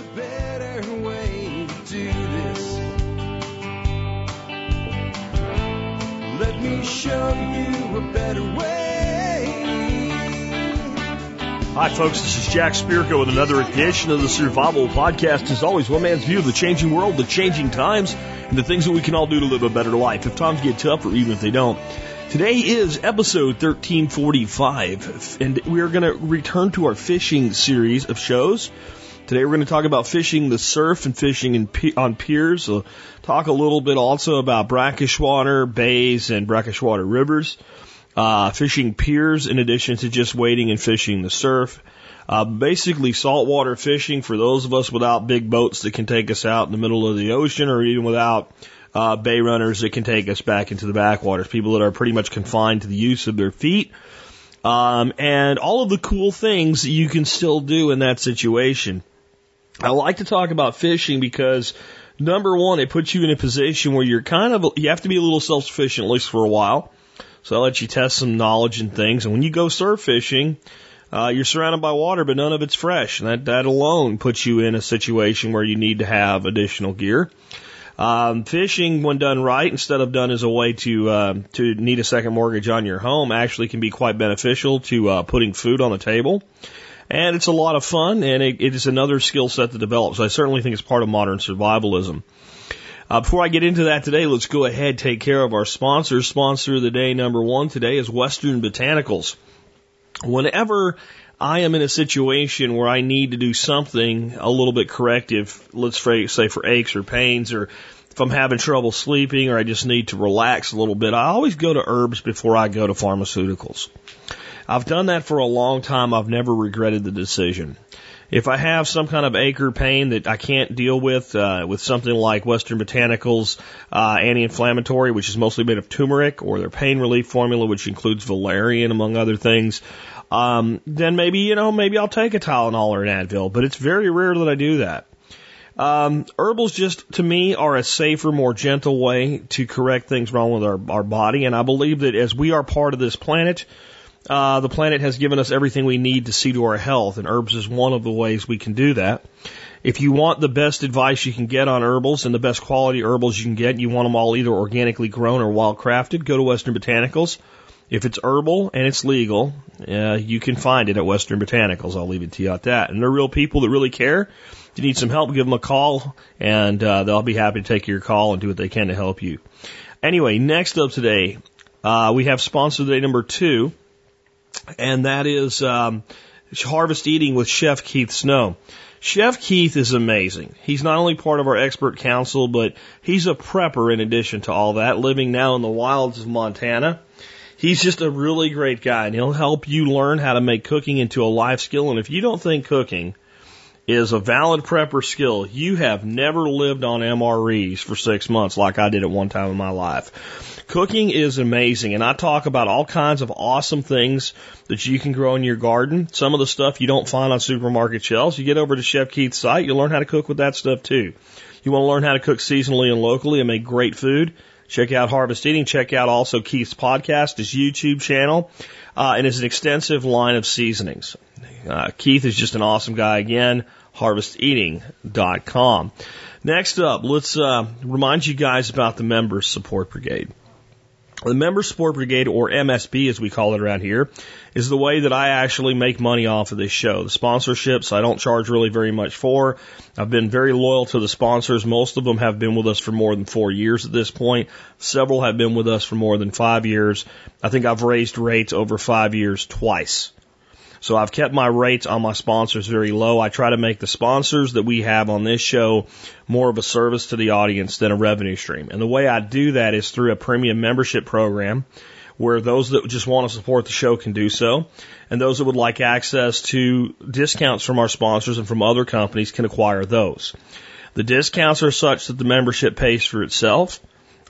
a better way to do this. Let me show you a better way. Hi, folks. This is Jack Spirko with another edition of the Survival Podcast. As always, one man's view of the changing world, the changing times, and the things that we can all do to live a better life if times get tough or even if they don't. Today is episode 1345, and we are going to return to our fishing series of shows. Today we're going to talk about fishing the surf and fishing in, on piers. We'll talk a little bit also about brackish water, bays, and brackish water rivers. Uh, fishing piers in addition to just wading and fishing the surf. Uh, basically saltwater fishing for those of us without big boats that can take us out in the middle of the ocean or even without uh, bay runners that can take us back into the backwaters. People that are pretty much confined to the use of their feet. Um, and all of the cool things that you can still do in that situation. I like to talk about fishing because number one, it puts you in a position where you're kind of, you have to be a little self-sufficient at least for a while. So I'll let you test some knowledge and things. And when you go surf fishing, uh, you're surrounded by water, but none of it's fresh. And that, that alone puts you in a situation where you need to have additional gear. Um, fishing, when done right, instead of done as a way to uh, to need a second mortgage on your home, actually can be quite beneficial to uh, putting food on the table. And it's a lot of fun, and it, it is another skill set to develop. So I certainly think it's part of modern survivalism. Uh, before I get into that today, let's go ahead take care of our sponsors. Sponsor of the day number one today is Western Botanicals. Whenever I am in a situation where I need to do something a little bit corrective, let's say for aches or pains, or if I'm having trouble sleeping, or I just need to relax a little bit, I always go to herbs before I go to pharmaceuticals. I've done that for a long time. I've never regretted the decision. If I have some kind of ache pain that I can't deal with, uh, with something like Western Botanicals uh, anti-inflammatory, which is mostly made of turmeric, or their pain relief formula, which includes valerian among other things, um, then maybe you know maybe I'll take a Tylenol or an Advil. But it's very rare that I do that. Um, herbals just to me are a safer, more gentle way to correct things wrong with our, our body, and I believe that as we are part of this planet, uh, the planet has given us everything we need to see to our health, and herbs is one of the ways we can do that. If you want the best advice you can get on herbals and the best quality herbals you can get, you want them all either organically grown or wild crafted, go to Western Botanicals. If it's herbal and it's legal, uh, you can find it at Western Botanicals. I'll leave it to you at that. And they're real people that really care. If you need some help, give them a call, and uh, they'll be happy to take your call and do what they can to help you. Anyway, next up today, uh, we have sponsor day number two and that is um, Harvest Eating with Chef Keith Snow. Chef Keith is amazing. He's not only part of our expert council, but he's a prepper in addition to all that, living now in the wilds of Montana. He's just a really great guy, and he'll help you learn how to make cooking into a life skill. And if you don't think cooking is a valid prepper skill, you have never lived on MREs for six months like I did at one time in my life. Cooking is amazing, and I talk about all kinds of awesome things that you can grow in your garden. Some of the stuff you don't find on supermarket shelves. You get over to Chef Keith's site, you'll learn how to cook with that stuff too. You want to learn how to cook seasonally and locally and make great food? Check out Harvest Eating. Check out also Keith's podcast, his YouTube channel, uh, and his extensive line of seasonings. Uh, Keith is just an awesome guy. Again, harvesteating.com. Next up, let's uh, remind you guys about the Members Support Brigade. The Member Support Brigade, or MSB as we call it around here, is the way that I actually make money off of this show. The sponsorships I don't charge really very much for. I've been very loyal to the sponsors. Most of them have been with us for more than four years at this point. Several have been with us for more than five years. I think I've raised rates over five years twice. So I've kept my rates on my sponsors very low. I try to make the sponsors that we have on this show more of a service to the audience than a revenue stream. And the way I do that is through a premium membership program where those that just want to support the show can do so. And those that would like access to discounts from our sponsors and from other companies can acquire those. The discounts are such that the membership pays for itself.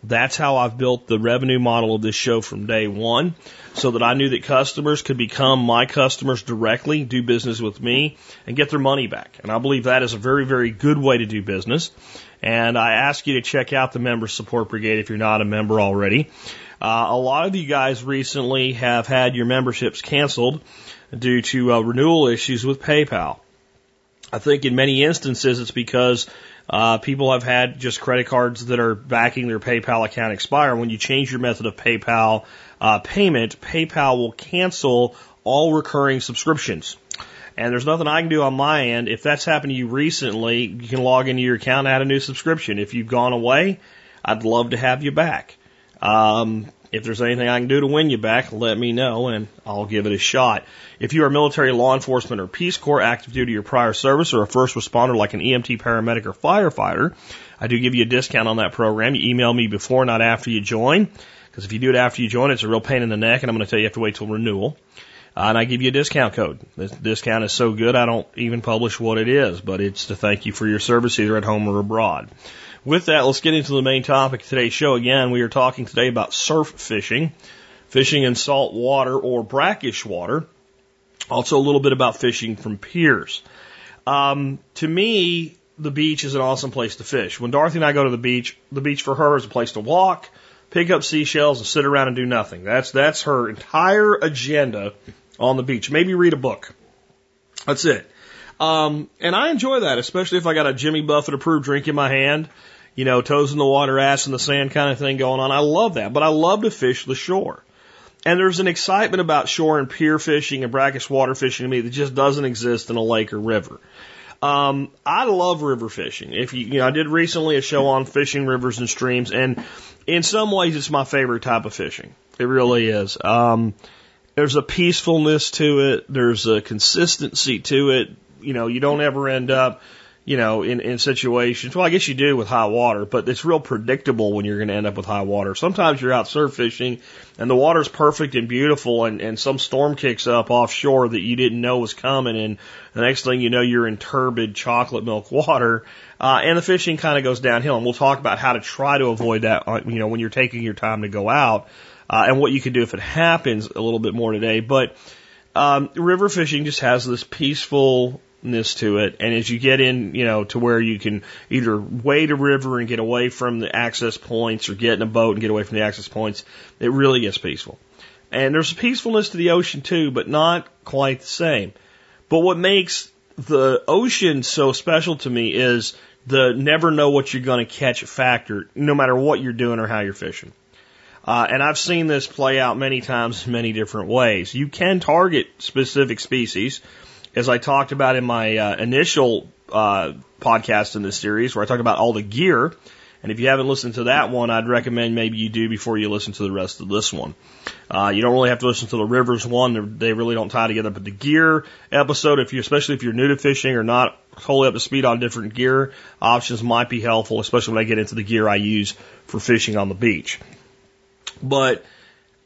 That's how I've built the revenue model of this show from day one so that I knew that customers could become my customers directly, do business with me, and get their money back. And I believe that is a very, very good way to do business. And I ask you to check out the Member Support Brigade if you're not a member already. Uh, a lot of you guys recently have had your memberships canceled due to uh, renewal issues with PayPal. I think in many instances it's because uh, people have had just credit cards that are backing their PayPal account expire. When you change your method of PayPal uh, payment, PayPal will cancel all recurring subscriptions. And there's nothing I can do on my end. If that's happened to you recently, you can log into your account and add a new subscription. If you've gone away, I'd love to have you back. Um, if there's anything I can do to win you back, let me know and I'll give it a shot. If you are military, law enforcement, or Peace Corps, active duty or prior service, or a first responder like an EMT, paramedic, or firefighter, I do give you a discount on that program. You email me before, not after you join. Because if you do it after you join, it's a real pain in the neck, and I'm going to tell you you have to wait till renewal. Uh, and I give you a discount code. This discount is so good I don't even publish what it is, but it's to thank you for your service either at home or abroad. With that, let's get into the main topic of today's show. Again, we are talking today about surf fishing, fishing in salt water or brackish water. Also, a little bit about fishing from piers. Um, to me, the beach is an awesome place to fish. When Dorothy and I go to the beach, the beach for her is a place to walk, pick up seashells, and sit around and do nothing. That's that's her entire agenda on the beach. Maybe read a book. That's it. Um, and I enjoy that, especially if I got a Jimmy Buffett approved drink in my hand, you know, toes in the water, ass in the sand kind of thing going on. I love that, but I love to fish the shore. And there's an excitement about shore and pier fishing and brackish water fishing to me that just doesn't exist in a lake or river. Um, I love river fishing. If you, you know, I did recently a show on fishing rivers and streams, and in some ways, it's my favorite type of fishing. It really is. Um, there's a peacefulness to it. There's a consistency to it. You know, you don't ever end up, you know, in, in situations. Well, I guess you do with high water, but it's real predictable when you're going to end up with high water. Sometimes you're out surf fishing and the water's perfect and beautiful and, and some storm kicks up offshore that you didn't know was coming. And the next thing you know, you're in turbid chocolate milk water. Uh, and the fishing kind of goes downhill. And we'll talk about how to try to avoid that, uh, you know, when you're taking your time to go out uh, and what you can do if it happens a little bit more today. But um, river fishing just has this peacefulness to it, and as you get in, you know, to where you can either wade a river and get away from the access points, or get in a boat and get away from the access points, it really gets peaceful. And there's a peacefulness to the ocean too, but not quite the same. But what makes the ocean so special to me is the never know what you're going to catch factor, no matter what you're doing or how you're fishing. Uh, and I've seen this play out many times in many different ways. You can target specific species, as I talked about in my uh, initial uh, podcast in this series, where I talk about all the gear. And if you haven't listened to that one, I'd recommend maybe you do before you listen to the rest of this one. Uh, you don't really have to listen to the rivers one; they really don't tie together. But the gear episode, if you, especially if you're new to fishing or not totally up to speed on different gear options, might be helpful, especially when I get into the gear I use for fishing on the beach. But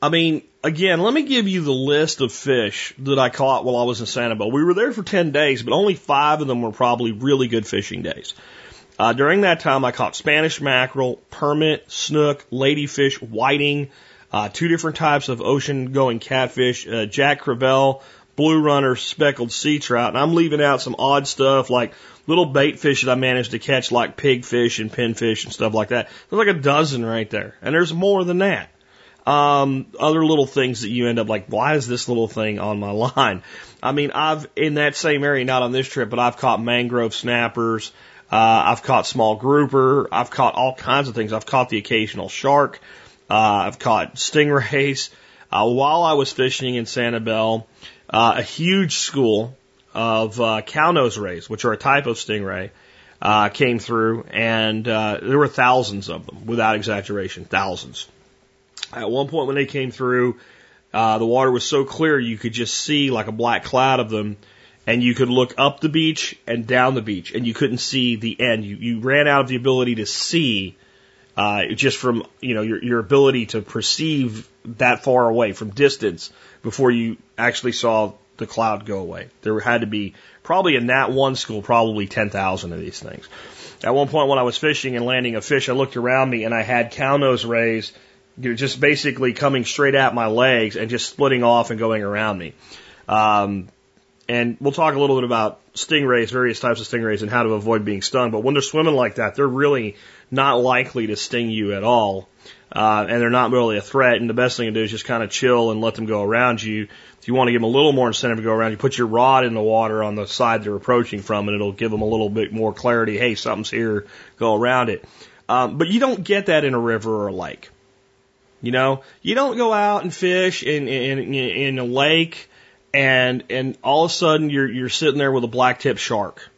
I mean, again, let me give you the list of fish that I caught while I was in Sanibel. We were there for 10 days, but only five of them were probably really good fishing days. Uh, during that time, I caught Spanish mackerel, permit, snook, ladyfish, whiting, uh, two different types of ocean going catfish, uh, jack crevalle, blue runner, speckled sea trout. And I'm leaving out some odd stuff like little bait fish that I managed to catch like pigfish and pinfish and stuff like that. There's like a dozen right there. And there's more than that. Um, other little things that you end up like, why is this little thing on my line? I mean, I've in that same area, not on this trip, but I've caught mangrove snappers. Uh, I've caught small grouper. I've caught all kinds of things. I've caught the occasional shark. Uh, I've caught stingrays. Uh, while I was fishing in Sanibel, uh, a huge school of uh, cow nose rays, which are a type of stingray, uh, came through, and uh, there were thousands of them, without exaggeration, thousands. At one point when they came through, uh, the water was so clear you could just see like a black cloud of them, and you could look up the beach and down the beach, and you couldn't see the end. You, you ran out of the ability to see uh, just from you know your your ability to perceive that far away from distance before you actually saw the cloud go away. There had to be probably in that one school probably ten thousand of these things. At one point when I was fishing and landing a fish, I looked around me and I had cow nose rays you know, just basically coming straight at my legs and just splitting off and going around me. Um, and we'll talk a little bit about stingrays, various types of stingrays, and how to avoid being stung. But when they're swimming like that, they're really not likely to sting you at all. Uh, and they're not really a threat. And the best thing to do is just kind of chill and let them go around you. If you want to give them a little more incentive to go around, you put your rod in the water on the side they're approaching from, and it'll give them a little bit more clarity. Hey, something's here. Go around it. Um, but you don't get that in a river or a lake. You know, you don't go out and fish in in in a lake and and all of a sudden you're you're sitting there with a black tip shark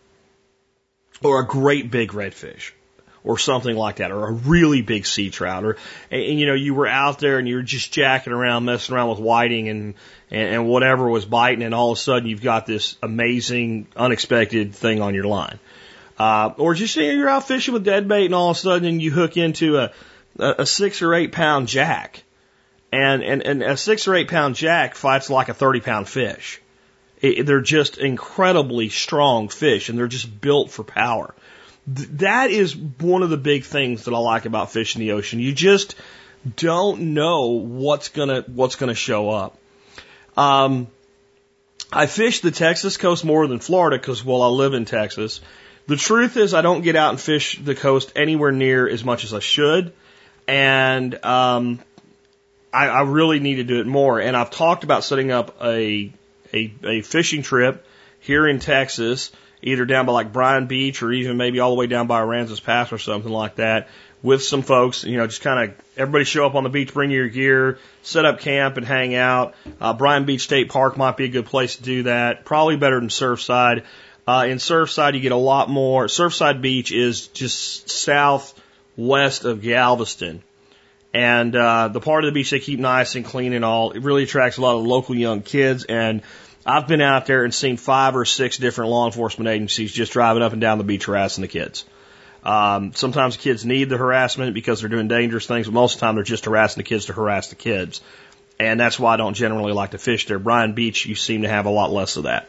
or a great big redfish or something like that, or a really big sea trout, or and, and, you know you were out there and you were just jacking around, messing around with whiting and, and and whatever was biting, and all of a sudden you've got this amazing, unexpected thing on your line, uh, or just you know, you're out fishing with dead bait, and all of a sudden you hook into a a, six or eight pound jack, and and and a six or eight pound jack fights like a thirty pound fish. It, they're just incredibly strong fish, and they're just built for power that is one of the big things that I like about fishing the ocean. You just don't know what's gonna what's gonna show up. Um, I fish the Texas coast more than Florida because well I live in Texas. The truth is I don't get out and fish the coast anywhere near as much as I should, and um, I, I really need to do it more. And I've talked about setting up a a, a fishing trip here in Texas either down by like Bryan Beach or even maybe all the way down by Aransas Pass or something like that with some folks. You know, just kind of everybody show up on the beach, bring your gear, set up camp and hang out. Uh, Bryan Beach State Park might be a good place to do that. Probably better than Surfside. Uh, in Surfside, you get a lot more. Surfside Beach is just southwest of Galveston. And uh, the part of the beach they keep nice and clean and all, it really attracts a lot of local young kids. And I've been out there and seen five or six different law enforcement agencies just driving up and down the beach harassing the kids. Um, sometimes kids need the harassment because they're doing dangerous things, but most of the time they're just harassing the kids to harass the kids. And that's why I don't generally like to fish there. Bryan Beach, you seem to have a lot less of that.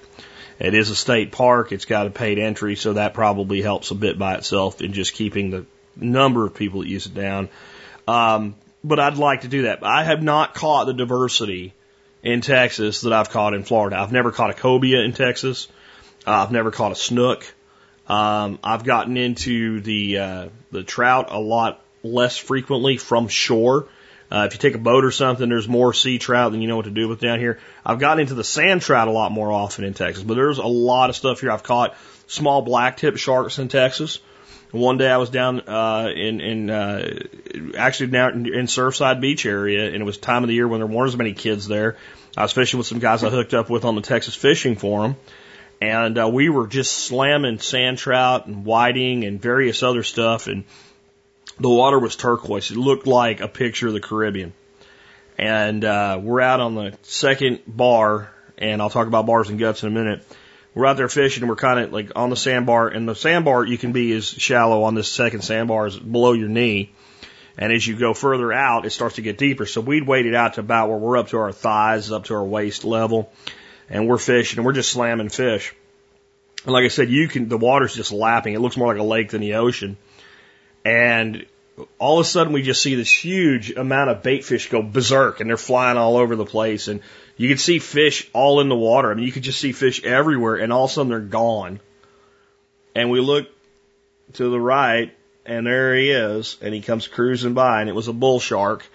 It is a state park. It's got a paid entry, so that probably helps a bit by itself in just keeping the number of people that use it down. Um, but I'd like to do that. I have not caught the diversity in Texas that I've caught in Florida. I've never caught a cobia in Texas. Uh, I've never caught a snook. Um, I've gotten into the uh, the trout a lot less frequently from shore. Uh, if you take a boat or something, there's more sea trout than you know what to do with down here. I've gotten into the sand trout a lot more often in Texas, but there's a lot of stuff here. I've caught small black tip sharks in Texas. One day I was down uh, in in uh, actually down in Surfside Beach area, and it was time of the year when there weren't as many kids there. I was fishing with some guys I hooked up with on the Texas Fishing Forum, and uh, we were just slamming sand trout and whiting and various other stuff, and the water was turquoise. It looked like a picture of the Caribbean. And uh, we're out on the second bar, and I'll talk about bars and guts in a minute we're out there fishing and we're kind of like on the sandbar and the sandbar you can be as shallow on this second sandbar as below your knee. And as you go further out, it starts to get deeper. So we'd waded out to about where we're up to our thighs, up to our waist level. And we're fishing and we're just slamming fish. And like I said, you can, the water's just lapping. It looks more like a lake than the ocean. And all of a sudden we just see this huge amount of bait fish go berserk and they're flying all over the place. And you could see fish all in the water. I mean, you could just see fish everywhere, and all of a sudden they're gone. And we look to the right, and there he is, and he comes cruising by, and it was a bull shark,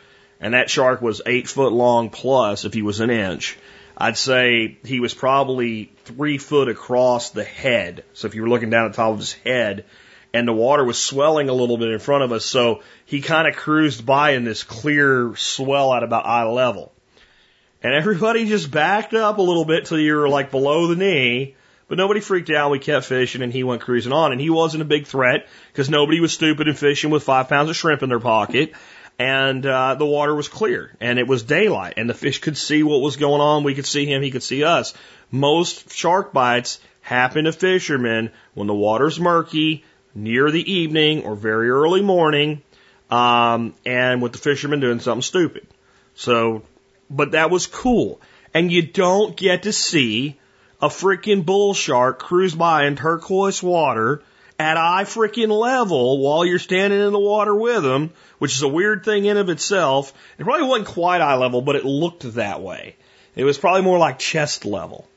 and that shark was eight foot long plus if he was an inch. I'd say he was probably three foot across the head. So if you were looking down at the top of his head, and the water was swelling a little bit in front of us, so he kind of cruised by in this clear swell at about eye level. And everybody just backed up a little bit till you were like below the knee. But nobody freaked out. We kept fishing and he went cruising on. And he wasn't a big threat because nobody was stupid and fishing with five pounds of shrimp in their pocket. And uh, the water was clear and it was daylight and the fish could see what was going on. We could see him. He could see us. Most shark bites happen to fishermen when the water's murky, near the evening or very early morning, um, and with the fishermen doing something stupid. So but that was cool. And you don't get to see a freaking bull shark cruise by in turquoise water at eye freaking level while you're standing in the water with them, which is a weird thing in of itself. It probably wasn't quite eye level, but it looked that way. It was probably more like chest level.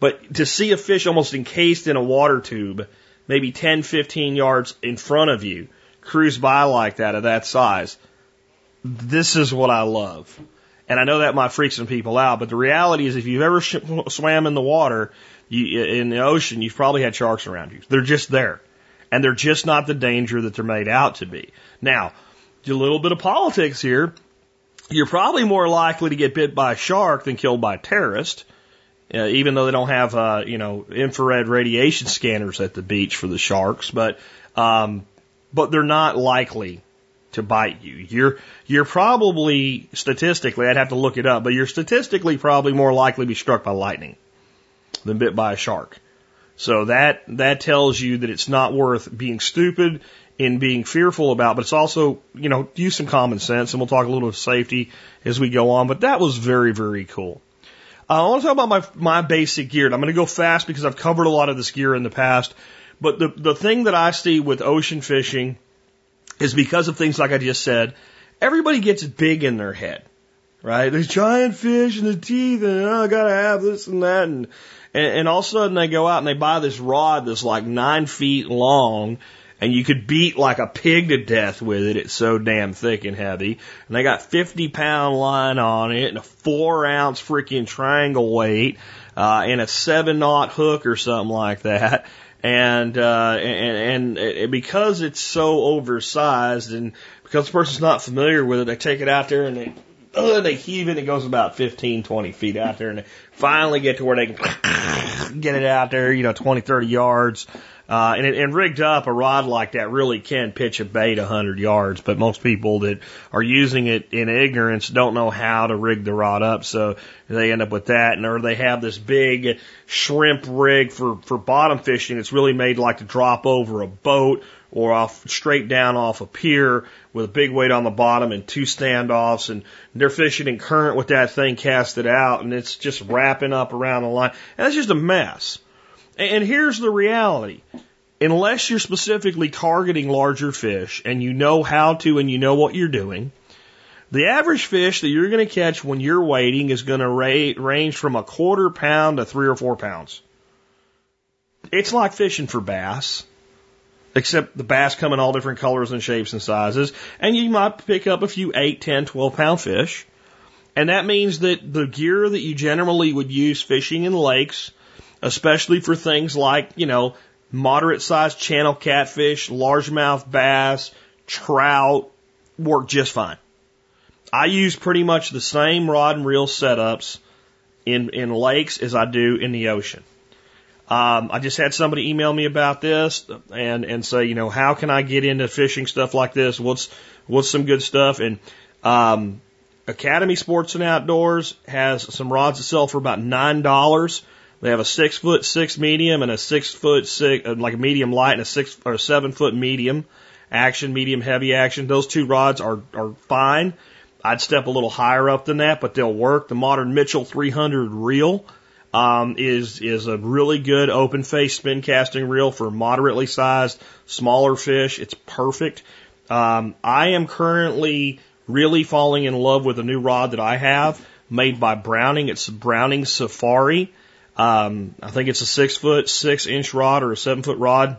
But to see a fish almost encased in a water tube, maybe 10, 15 yards in front of you, cruise by like that at that size, this is what I love. And I know that might freak some people out, but the reality is if you've ever sh- swam in the water, you, in the ocean, you've probably had sharks around you. They're just there. And they're just not the danger that they're made out to be. Now, a little bit of politics here. You're probably more likely to get bit by a shark than killed by a terrorist, uh, even though they don't have, uh, you know, infrared radiation scanners at the beach for the sharks. But, um, but they're not likely to bite you. You're you're probably statistically, I'd have to look it up, but you're statistically probably more likely to be struck by lightning than bit by a shark. So that that tells you that it's not worth being stupid in being fearful about, but it's also, you know, use some common sense and we'll talk a little of safety as we go on, but that was very, very cool. Uh, I want to talk about my, my basic gear. And I'm going to go fast because I've covered a lot of this gear in the past. But the, the thing that I see with ocean fishing is because of things like I just said, everybody gets big in their head, right? There's giant fish and the teeth and oh, I gotta have this and that and, and, and all of a sudden they go out and they buy this rod that's like nine feet long and you could beat like a pig to death with it. It's so damn thick and heavy. And they got 50 pound line on it and a four ounce freaking triangle weight, uh, and a seven aught hook or something like that and uh, and and because it's so oversized, and because the person's not familiar with it, they take it out there and they uh, they heave it. It goes about 15, 20 feet out there, and they finally get to where they can get it out there, you know, 20, 30 yards. Uh, and, and rigged up, a rod like that really can pitch a bait 100 yards, but most people that are using it in ignorance don't know how to rig the rod up, so they end up with that. And or they have this big shrimp rig for, for bottom fishing. It's really made like to drop over a boat or off straight down off a pier with a big weight on the bottom and two standoffs and they're fishing in current with that thing casted out and it's just wrapping up around the line. And it's just a mess. And here's the reality. Unless you're specifically targeting larger fish and you know how to and you know what you're doing, the average fish that you're going to catch when you're waiting is going to ra- range from a quarter pound to three or four pounds. It's like fishing for bass, except the bass come in all different colors and shapes and sizes, and you might pick up a few 8, 10, 12 pound fish. And that means that the gear that you generally would use fishing in lakes especially for things like, you know, moderate sized channel catfish, largemouth bass, trout, work just fine. I use pretty much the same rod and reel setups in, in lakes as I do in the ocean. Um, I just had somebody email me about this and, and say, you know, how can I get into fishing stuff like this? What's, what's some good stuff? And, um, Academy Sports and Outdoors has some rods that sell for about $9 they have a six foot six medium and a six foot six, uh, like a medium light and a six or seven foot medium action, medium heavy action. Those two rods are, are fine. I'd step a little higher up than that, but they'll work. The modern Mitchell 300 reel, um, is, is a really good open face spin casting reel for moderately sized, smaller fish. It's perfect. Um, I am currently really falling in love with a new rod that I have made by Browning. It's Browning Safari. Um, I think it's a six foot, six inch rod or a seven foot rod,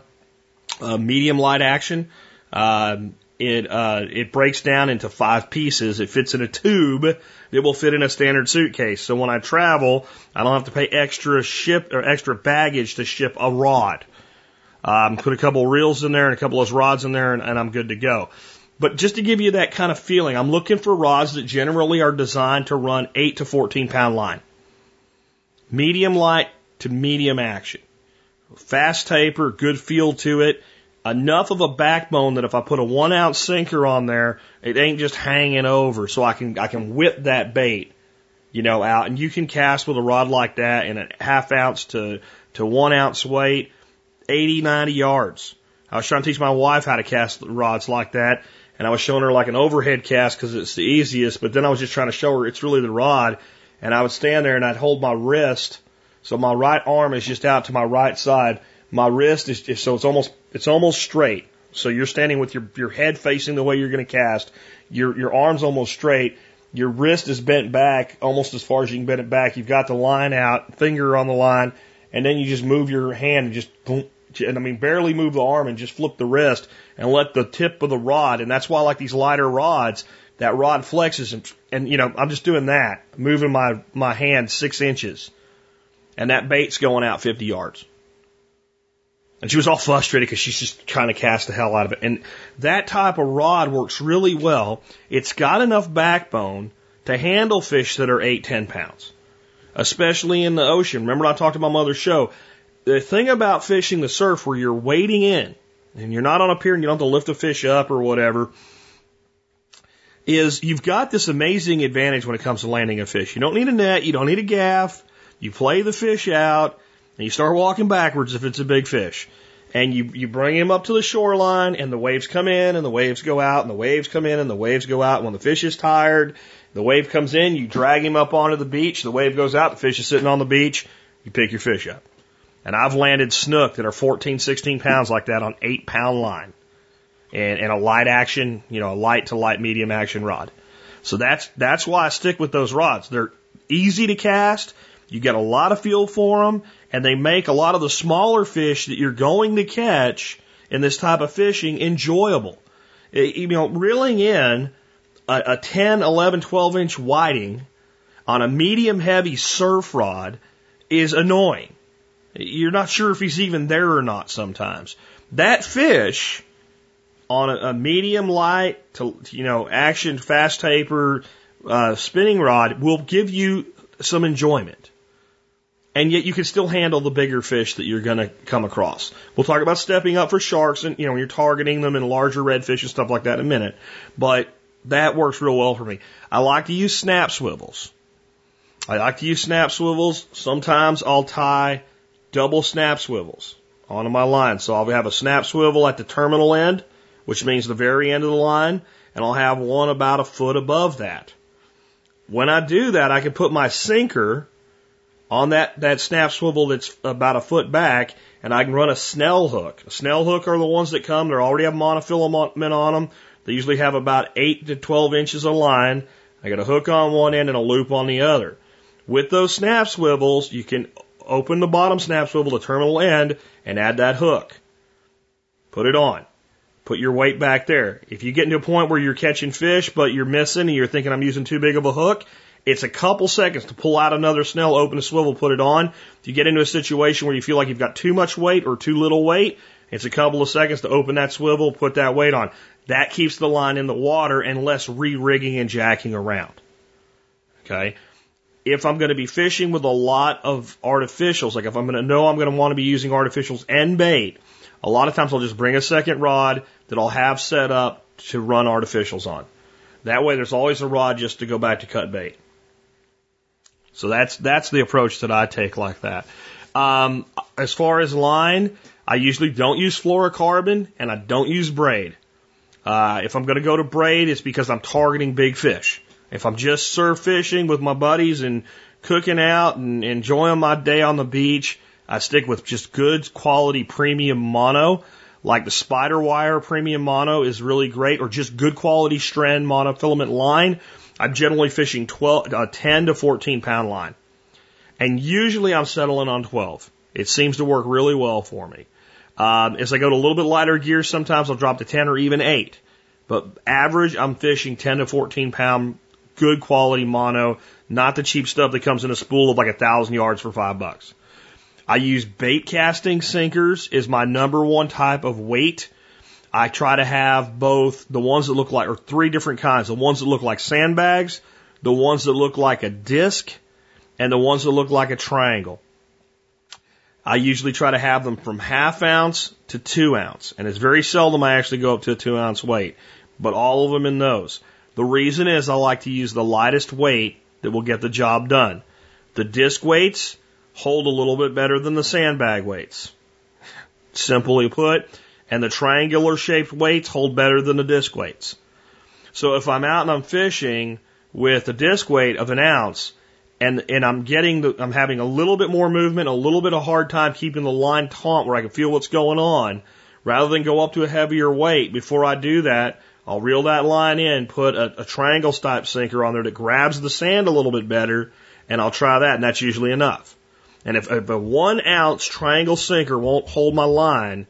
uh, medium light action. Um, it, uh, it breaks down into five pieces. It fits in a tube that will fit in a standard suitcase. So when I travel, I don't have to pay extra ship or extra baggage to ship a rod. Um, put a couple reels in there and a couple of rods in there and, and I'm good to go. But just to give you that kind of feeling, I'm looking for rods that generally are designed to run 8 to 14 pound line medium light to medium action. Fast taper, good feel to it. Enough of a backbone that if I put a one ounce sinker on there, it ain't just hanging over. So I can, I can whip that bait, you know, out. And you can cast with a rod like that in a half ounce to, to one ounce weight, 80, 90 yards. I was trying to teach my wife how to cast rods like that. And I was showing her like an overhead cast because it's the easiest. But then I was just trying to show her it's really the rod and I would stand there and I'd hold my wrist. So my right arm is just out to my right side. My wrist is just, so it's almost, it's almost straight. So you're standing with your, your head facing the way you're going to cast. Your, your arm's almost straight. Your wrist is bent back almost as far as you can bend it back. You've got the line out, finger on the line, and then you just move your hand and just boom, and I mean barely move the arm and just flip the wrist and let the tip of the rod, and that's why I like these lighter rods. That rod flexes and, and you know I'm just doing that, moving my my hand six inches, and that bait's going out 50 yards. And she was all frustrated because she's just trying to cast the hell out of it. And that type of rod works really well. It's got enough backbone to handle fish that are eight, ten pounds, especially in the ocean. Remember I talked about my other show. The thing about fishing the surf where you're wading in and you're not on a pier and you don't have to lift a fish up or whatever is you've got this amazing advantage when it comes to landing a fish. You don't need a net. You don't need a gaff. You play the fish out and you start walking backwards if it's a big fish. And you, you bring him up to the shoreline and the waves come in and the waves go out and the waves come in and the waves go out. When the fish is tired, the wave comes in, you drag him up onto the beach, the wave goes out, the fish is sitting on the beach, you pick your fish up. And I've landed snook that are 14, 16 pounds like that on eight pound line and, and a light action, you know, a light to light medium action rod. So that's, that's why I stick with those rods. They're easy to cast. You get a lot of feel for them and they make a lot of the smaller fish that you're going to catch in this type of fishing enjoyable. You know, reeling in a, a 10, 11, 12 inch whiting on a medium heavy surf rod is annoying. You're not sure if he's even there or not sometimes. That fish on a, a medium light to, you know, action fast taper, uh, spinning rod will give you some enjoyment and yet you can still handle the bigger fish that you're going to come across. We'll talk about stepping up for sharks and, you know, when you're targeting them and larger redfish and stuff like that in a minute. But that works real well for me. I like to use snap swivels. I like to use snap swivels. Sometimes I'll tie double snap swivels onto my line. So I'll have a snap swivel at the terminal end, which means the very end of the line, and I'll have one about a foot above that. When I do that, I can put my sinker on that, that snap swivel that's about a foot back, and I can run a snell hook. A snell hook are the ones that come, they already have monofilament on them. They usually have about 8 to 12 inches of line. I got a hook on one end and a loop on the other. With those snap swivels, you can open the bottom snap swivel, the terminal end, and add that hook. Put it on. Put your weight back there. If you get to a point where you're catching fish, but you're missing and you're thinking I'm using too big of a hook, it's a couple seconds to pull out another snell, open a swivel, put it on. If you get into a situation where you feel like you've got too much weight or too little weight, it's a couple of seconds to open that swivel, put that weight on. That keeps the line in the water and less re-rigging and jacking around. Okay. If I'm going to be fishing with a lot of artificials, like if I'm going to know I'm going to want to be using artificials and bait, a lot of times I'll just bring a second rod that I'll have set up to run artificials on. That way there's always a rod just to go back to cut bait. So that's that's the approach that I take like that. Um, as far as line, I usually don't use fluorocarbon and I don't use braid. Uh, if I'm going to go to braid, it's because I'm targeting big fish. If I'm just surf fishing with my buddies and cooking out and enjoying my day on the beach, I stick with just good quality premium mono. Like the Spiderwire premium mono is really great, or just good quality Stren monofilament line. I'm generally fishing 12, uh, 10 to 14 pound line. And usually I'm settling on 12. It seems to work really well for me. Um, as I go to a little bit lighter gear, sometimes I'll drop to 10 or even 8. But average, I'm fishing 10 to 14 pound, good quality mono, not the cheap stuff that comes in a spool of like a thousand yards for five bucks. I use bait casting sinkers is my number one type of weight I try to have both the ones that look like, or three different kinds, the ones that look like sandbags, the ones that look like a disc, and the ones that look like a triangle. I usually try to have them from half ounce to two ounce, and it's very seldom I actually go up to a two ounce weight, but all of them in those. The reason is I like to use the lightest weight that will get the job done. The disc weights hold a little bit better than the sandbag weights. Simply put, and the triangular shaped weights hold better than the disc weights. So if I'm out and I'm fishing with a disc weight of an ounce and, and I'm getting the, I'm having a little bit more movement, a little bit of hard time keeping the line taut where I can feel what's going on, rather than go up to a heavier weight, before I do that, I'll reel that line in, put a, a triangle type sinker on there that grabs the sand a little bit better, and I'll try that, and that's usually enough. And if, if a one ounce triangle sinker won't hold my line,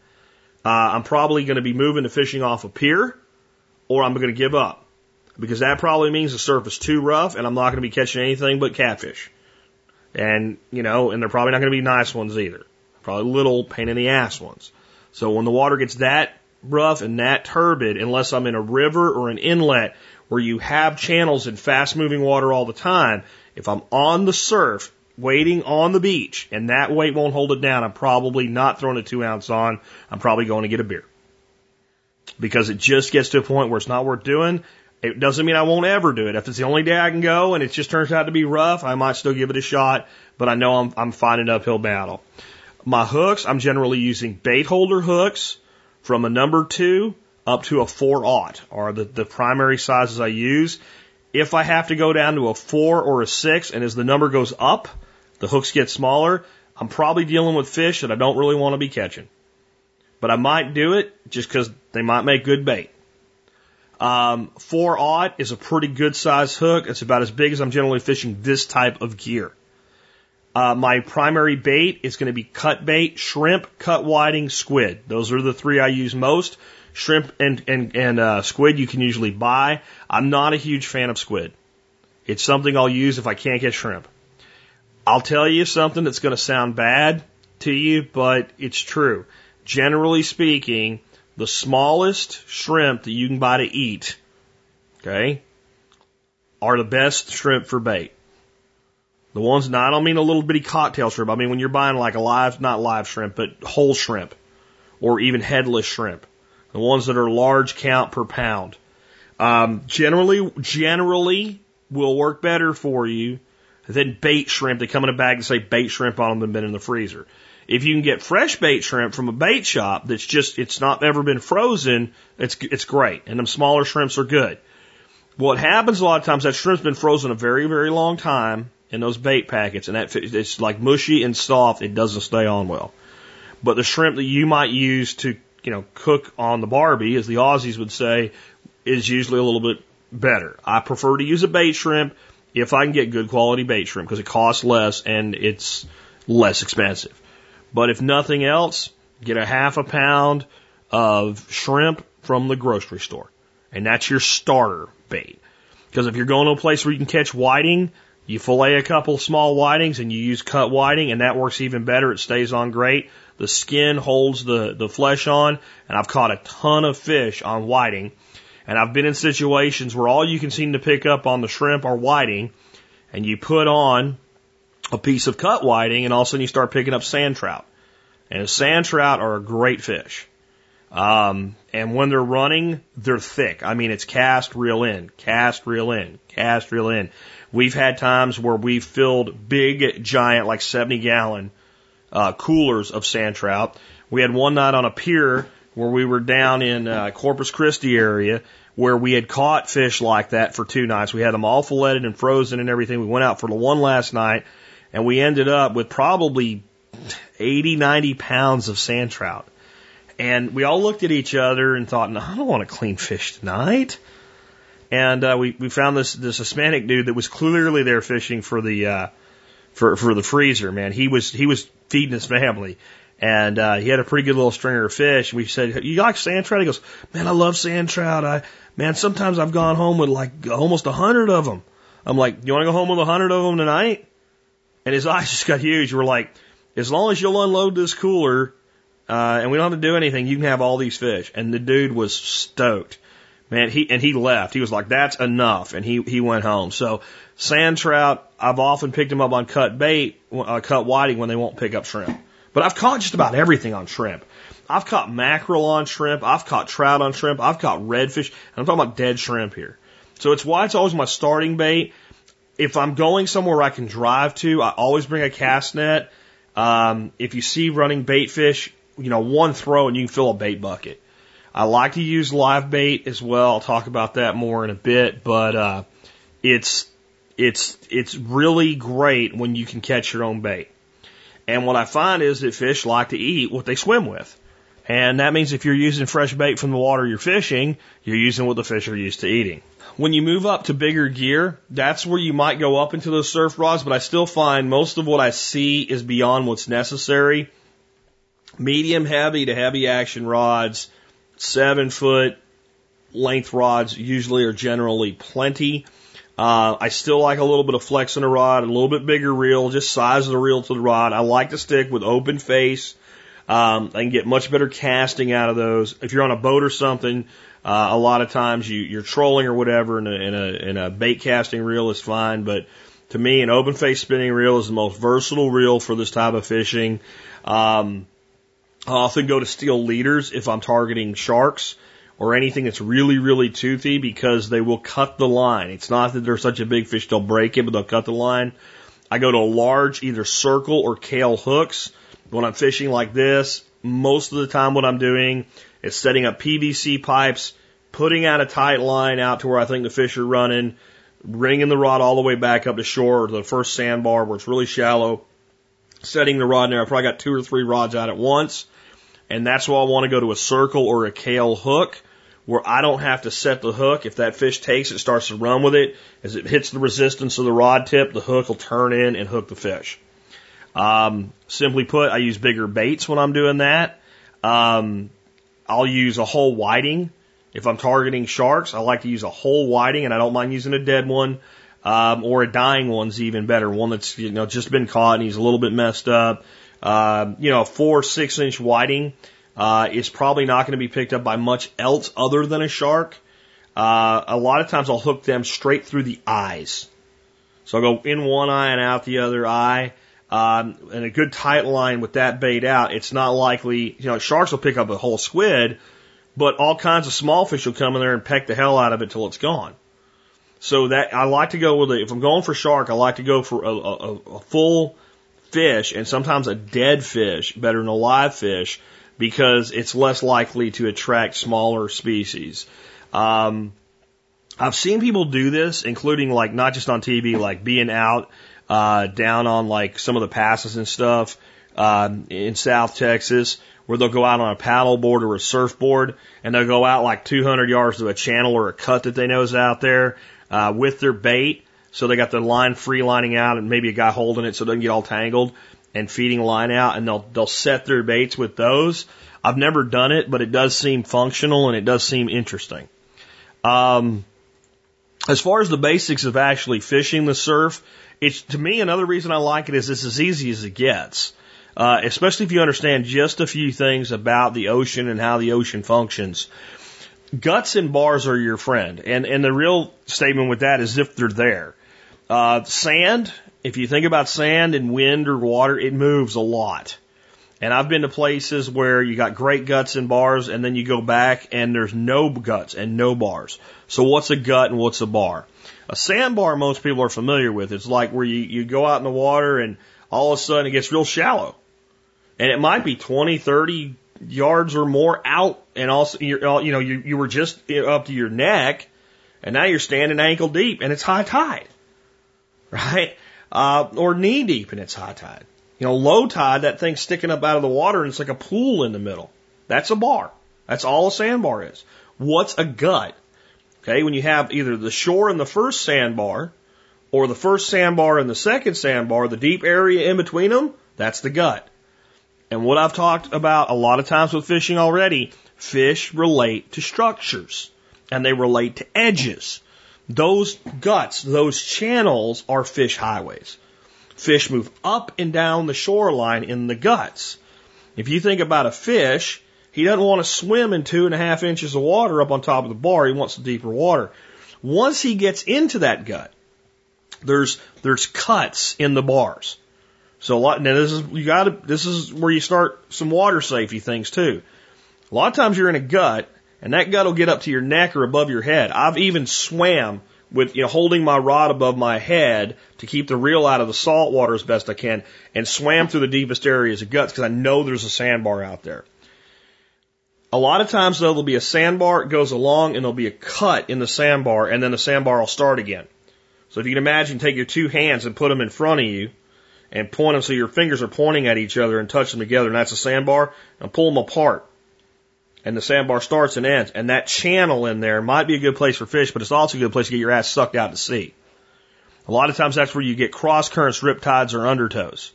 uh, I'm probably going to be moving to fishing off a pier or I'm going to give up because that probably means the surf is too rough and I'm not going to be catching anything but catfish. And, you know, and they're probably not going to be nice ones either. Probably little pain in the ass ones. So when the water gets that rough and that turbid, unless I'm in a river or an inlet where you have channels and fast moving water all the time, if I'm on the surf, waiting on the beach, and that weight won't hold it down, I'm probably not throwing a two ounce on. I'm probably going to get a beer. Because it just gets to a point where it's not worth doing. It doesn't mean I won't ever do it. If it's the only day I can go and it just turns out to be rough, I might still give it a shot, but I know I'm, I'm fighting an uphill battle. My hooks, I'm generally using bait holder hooks from a number two up to a four aught are the, the primary sizes I use. If I have to go down to a four or a six, and as the number goes up, the hooks get smaller, I'm probably dealing with fish that I don't really want to be catching. But I might do it just because they might make good bait. Um, four aught is a pretty good size hook. It's about as big as I'm generally fishing this type of gear. Uh, my primary bait is going to be cut bait, shrimp, cut whiting, squid. Those are the three I use most. Shrimp and, and, and uh, squid you can usually buy. I'm not a huge fan of squid. It's something I'll use if I can't get shrimp. I'll tell you something that's going to sound bad to you, but it's true. Generally speaking, the smallest shrimp that you can buy to eat, okay, are the best shrimp for bait. The ones, now I don't mean a little bitty cocktail shrimp. I mean when you're buying like a live, not live shrimp, but whole shrimp or even headless shrimp. The ones that are large count per pound. Um, generally, generally will work better for you than bait shrimp that come in a bag and say bait shrimp on them and been in the freezer. If you can get fresh bait shrimp from a bait shop that's just, it's not ever been frozen, it's, it's great. And them smaller shrimps are good. What happens a lot of times, that shrimp's been frozen a very, very long time in those bait packets and that, it's like mushy and soft. It doesn't stay on well. But the shrimp that you might use to, you know, cook on the Barbie, as the Aussies would say, is usually a little bit better. I prefer to use a bait shrimp if I can get good quality bait shrimp because it costs less and it's less expensive. But if nothing else, get a half a pound of shrimp from the grocery store. And that's your starter bait. Because if you're going to a place where you can catch whiting, you fillet a couple small whitings and you use cut whiting and that works even better. It stays on great. The skin holds the, the flesh on and I've caught a ton of fish on whiting. And I've been in situations where all you can seem to pick up on the shrimp are whiting and you put on a piece of cut whiting, and all of a sudden you start picking up sand trout. And sand trout are a great fish. Um, and when they're running, they're thick. I mean, it's cast, reel in, cast, reel in, cast, reel in. We've had times where we've filled big, giant, like 70 gallon, uh, coolers of sand trout. We had one night on a pier where we were down in uh, Corpus Christi area where we had caught fish like that for two nights. We had them all filleted and frozen and everything. We went out for the one last night and we ended up with probably 80, 90 pounds of sand trout. And we all looked at each other and thought, no, I don't want to clean fish tonight. And uh, we we found this this Hispanic dude that was clearly there fishing for the uh, for for the freezer. Man, he was he was feeding his family, and uh, he had a pretty good little stringer of fish. We said, "You like sand trout?" He goes, "Man, I love sand trout. I man, sometimes I've gone home with like almost a hundred of them." I'm like, "You want to go home with a hundred of them tonight?" And his eyes just got huge. We're like, as long as you'll unload this cooler, uh, and we don't have to do anything, you can have all these fish. And the dude was stoked. Man, he, and he left. He was like, that's enough. And he, he went home. So sand trout, I've often picked them up on cut bait, uh, cut whiting when they won't pick up shrimp. But I've caught just about everything on shrimp. I've caught mackerel on shrimp. I've caught trout on shrimp. I've caught redfish. And I'm talking about dead shrimp here. So it's why it's always my starting bait if I'm going somewhere I can drive to, I always bring a cast net. Um, if you see running bait fish, you know, one throw and you can fill a bait bucket. I like to use live bait as well. I'll talk about that more in a bit, but uh, it's it's it's really great when you can catch your own bait. And what I find is that fish like to eat what they swim with. And that means if you're using fresh bait from the water you're fishing, you're using what the fish are used to eating. When you move up to bigger gear, that's where you might go up into those surf rods, but I still find most of what I see is beyond what's necessary. Medium heavy to heavy action rods, seven foot length rods usually are generally plenty. Uh, I still like a little bit of flex in a rod, a little bit bigger reel, just size of the reel to the rod. I like to stick with open face. Um, I can get much better casting out of those. If you're on a boat or something, uh, a lot of times you, you're trolling or whatever, and a, and, a, and a bait casting reel is fine. But to me, an open face spinning reel is the most versatile reel for this type of fishing. Um, I often go to steel leaders if I'm targeting sharks or anything that's really, really toothy because they will cut the line. It's not that they're such a big fish they'll break it, but they'll cut the line. I go to large either circle or Kahle hooks when I'm fishing like this. Most of the time what I'm doing is setting up PVC pipes, putting out a tight line out to where I think the fish are running, bringing the rod all the way back up to shore or to the first sandbar where it's really shallow, setting the rod in there. I probably got two or three rods out at once. And that's why I want to go to a circle or a Kahle hook where I don't have to set the hook. If that fish takes it, starts to run with it, as it hits the resistance of the rod tip, the hook will turn in and hook the fish. Um, simply put, I use bigger baits when I'm doing that. Um, I'll use a whole whiting. If I'm targeting sharks, I like to use a whole whiting, and I don't mind using a dead one, um, or a dying one's even better. One that's you know just been caught and he's a little bit messed up. Uh, you know, a four six inch whiting uh, is probably not going to be picked up by much else other than a shark. Uh, a lot of times I'll hook them straight through the eyes. So I'll go in one eye and out the other eye. Um, and a good tight line with that bait out, it's not likely, you know, sharks will pick up a whole squid, but all kinds of small fish will come in there and peck the hell out of it till it's gone. So that I like to go with it. If I'm going for shark, I like to go for a, a, a full fish and sometimes a dead fish better than a live fish because it's less likely to attract smaller species. Um, I've seen people do this, including like not just on TV, like being out uh, down on like some of the passes and stuff um, in South Texas, where they'll go out on a paddle board or a surfboard, and they'll go out like 200 yards to a channel or a cut that they know is out there uh, with their bait. So they got the line free lining out, and maybe a guy holding it so it doesn't get all tangled and feeding line out, and they'll they'll set their baits with those. I've never done it, but it does seem functional and it does seem interesting. Um, as far as the basics of actually fishing the surf, it's to me another reason I like it is it's as easy as it gets. Uh, especially if you understand just a few things about the ocean and how the ocean functions. Guts and bars are your friend, and and the real statement with that is if they're there. Uh, sand if you think about sand and wind or water, it moves a lot. And I've been to places where you got great guts and bars, and then you go back and there's no guts and no bars. So what's a gut and what's a bar? A sandbar most people are familiar with. It's like where you, you go out in the water and all of a sudden it gets real shallow. And it might be 20, 30 yards or more out, and also you know you, you were just up to your neck, and now you're standing ankle deep, and it's high tide, right? uh, or knee deep in its high tide. You know, low tide, that thing's sticking up out of the water and it's like a pool in the middle. That's a bar. That's all a sandbar is. What's a gut? Okay, when you have either the shore in the first sandbar or the first sandbar and the second sandbar, the deep area in between them, that's the gut. And what I've talked about a lot of times with fishing already, fish relate to structures and they relate to edges. Those guts, those channels are fish highways. Fish move up and down the shoreline in the guts. If you think about a fish, he doesn't want to swim in two and a half inches of water up on top of the bar. He wants the deeper water. Once he gets into that gut, there's there's cuts in the bars. So a lot now this is you got to this is where you start some water safety things too. A lot of times you're in a gut and that gut will get up to your neck or above your head. I've even swam with you know holding my rod above my head to keep the reel out of the salt water as best I can, and swam through the deepest areas of guts because I know there's a sandbar out there. A lot of times though there'll be a sandbar, it goes along, and there'll be a cut in the sandbar, and then the sandbar will start again. So if you can imagine, take your two hands and put them in front of you, and point them so your fingers are pointing at each other and touch them together, and that's a sandbar, and pull them apart and the sandbar starts and ends. And that channel in there might be a good place for fish, but it's also a good place to get your ass sucked out to sea. A lot of times that's where you get cross currents, rip tides, or undertows.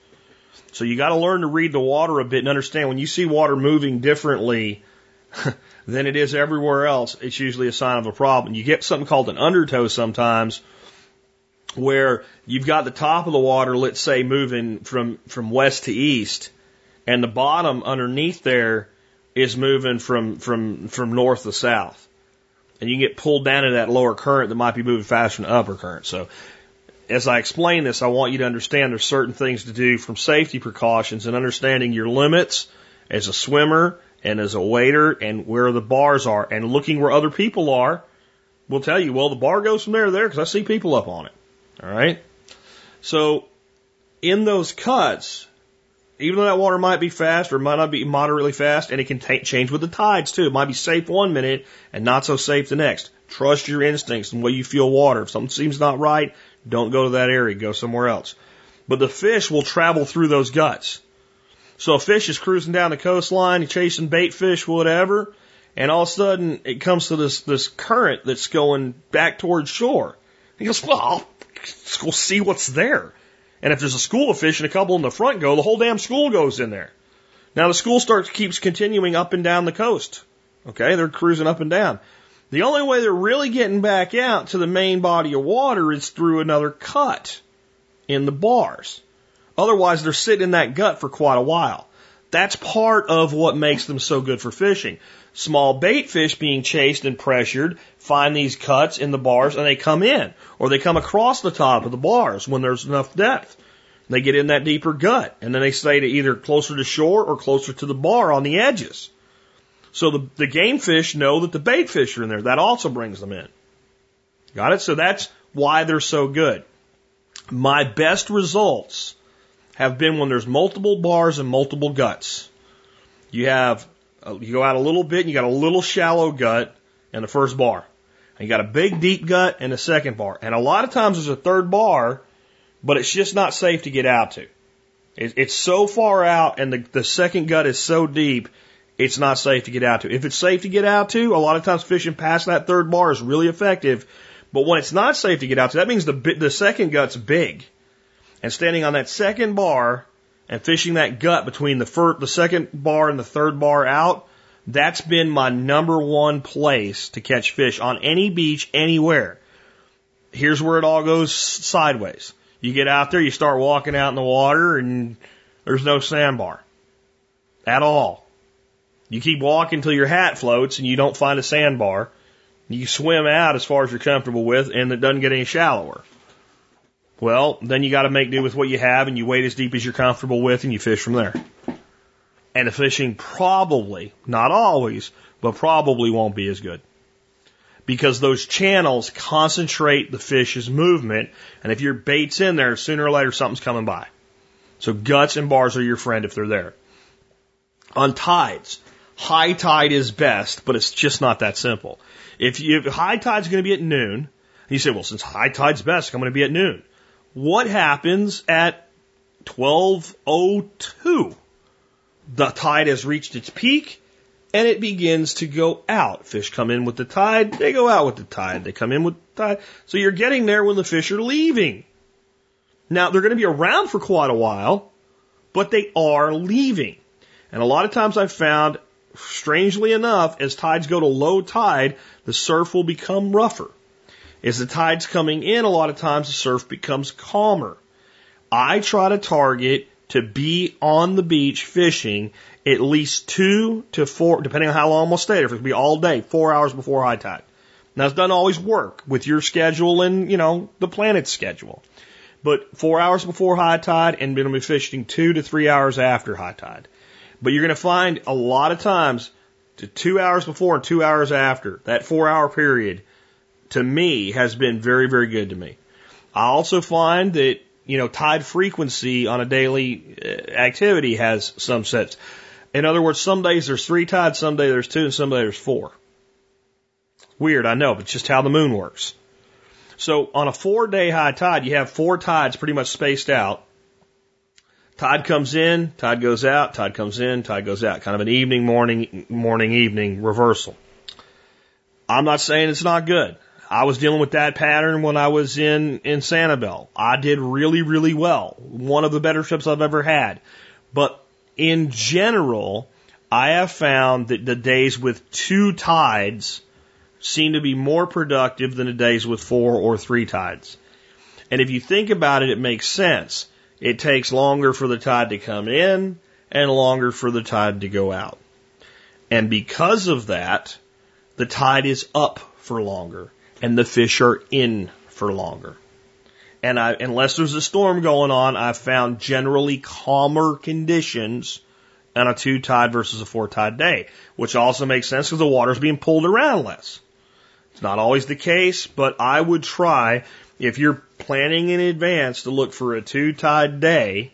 So you got to learn to read the water a bit and understand when you see water moving differently than it is everywhere else, it's usually a sign of a problem. You get something called an undertow sometimes where you've got the top of the water, let's say, moving from, from west to east, and the bottom underneath there is moving from, from, from north to south. And you get pulled down into that lower current that might be moving faster than the upper current. So as I explain this, I want you to understand there's certain things to do from safety precautions and understanding your limits as a swimmer and as a waiter and where the bars are and looking where other people are will tell you, well, the bar goes from there to there because I see people up on it. All right. So in those cuts, even though that water might be fast or might not be moderately fast, and it can change with the tides too. It might be safe one minute and not so safe the next. Trust your instincts and the way you feel water. If something seems not right, don't go to that area. Go somewhere else. But the fish will travel through those guts. So a fish is cruising down the coastline, chasing bait fish, whatever, and all of a sudden it comes to this this current that's going back towards shore. He goes, well, I'll go see what's there. And if there's a school of fish and a couple in the front go, the whole damn school goes in there. Now the school starts keeps continuing up and down the coast. Okay, they're cruising up and down. The only way they're really getting back out to the main body of water is through another cut in the bars. Otherwise, they're sitting in that gut for quite a while. That's part of what makes them so good for fishing. Small bait fish being chased and pressured find these cuts in the bars and they come in or they come across the top of the bars when there's enough depth. They get in that deeper gut and then they stay to either closer to shore or closer to the bar on the edges. So the, the game fish know that the bait fish are in there. That also brings them in. Got it? So that's why they're so good. My best results have been when there's multiple bars and multiple guts. You have, uh, you go out a little bit and you got a little shallow gut and the first bar. And you got a big deep gut in the second bar. And a lot of times there's a third bar, but it's just not safe to get out to. It, it's so far out and the, the second gut is so deep, it's not safe to get out to. If it's safe to get out to, a lot of times fishing past that third bar is really effective. But when it's not safe to get out to, that means the, the second gut's big and standing on that second bar and fishing that gut between the first, the second bar and the third bar out, that's been my number one place to catch fish on any beach anywhere. Here's where it all goes sideways. You get out there, you start walking out in the water, and there's no sandbar at all. You keep walking until your hat floats and you don't find a sandbar. You swim out as far as you're comfortable with, and it doesn't get any shallower. Well, then you got to make do with what you have and you wade as deep as you're comfortable with and you fish from there. And the fishing probably, not always, but probably won't be as good. Because those channels concentrate the fish's movement, and if your bait's in there, sooner or later something's coming by. So guts and bars are your friend if they're there. On tides, high tide is best, but it's just not that simple. If, you, if high tide's going to be at noon, you say, well, since high tide's best, I'm going to be at noon what happens at 1202? The tide has reached its peak and it begins to go out. Fish come in with the tide, they go out with the tide. They come in with the tide. So you're getting there when the fish are leaving. Now they're going to be around for quite a while, but they are leaving. And a lot of times I've found, strangely enough, as tides go to low tide, the surf will become rougher. As the tide's coming in, a lot of times the surf becomes calmer. I try to target to be on the beach fishing at least two to four, depending on how long we'll stay there. If it could be all day, four hours before high tide. Now, it doesn't always work with your schedule and, you know, the planet's schedule. But four hours before high tide and going to be fishing two to three hours after high tide. But you're going to find a lot of times to two hours before and two hours after that four hour period, to me has been very, very good to me. I also find that, you know, tide frequency on a daily uh, activity has some sets. In other words, some days there's three tides, some days there's two, and some days there's four. Weird, I know, but it's just how the moon works. So on a four day high tide, you have four tides pretty much spaced out. Tide comes in, tide goes out, tide comes in, tide goes out. Kind of an evening, morning, morning, evening reversal. I'm not saying it's not good. I was dealing with that pattern when I was in, in Sanibel. I did really, really well. One of the better trips I've ever had. But in general, I have found that the days with two tides seem to be more productive than the days with four or three tides. And if you think about it, it makes sense. It takes longer for the tide to come in and longer for the tide to go out. And because of that, the tide is up for longer and the fish are in for longer. And I, unless there's a storm going on, I've found generally calmer conditions on a two tide versus a four tide day, which also makes sense because the water's being pulled around less. It's not always the case, but I would try if you're planning in advance to look for a two tide day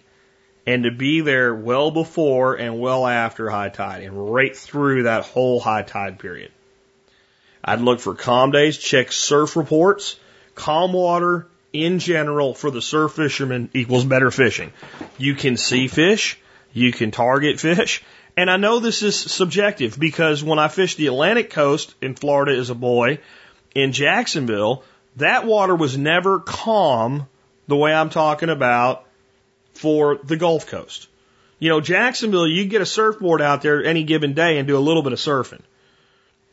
and to be there well before and well after high tide and right through that whole high tide period. I'd look for calm days, check surf reports. Calm water in general for the surf fisherman equals better fishing. You can see fish, you can target fish, and I know this is subjective because when I fished the Atlantic coast in Florida as a boy, in Jacksonville, that water was never calm the way I'm talking about for the Gulf Coast. You know, Jacksonville, you get a surfboard out there any given day and do a little bit of surfing.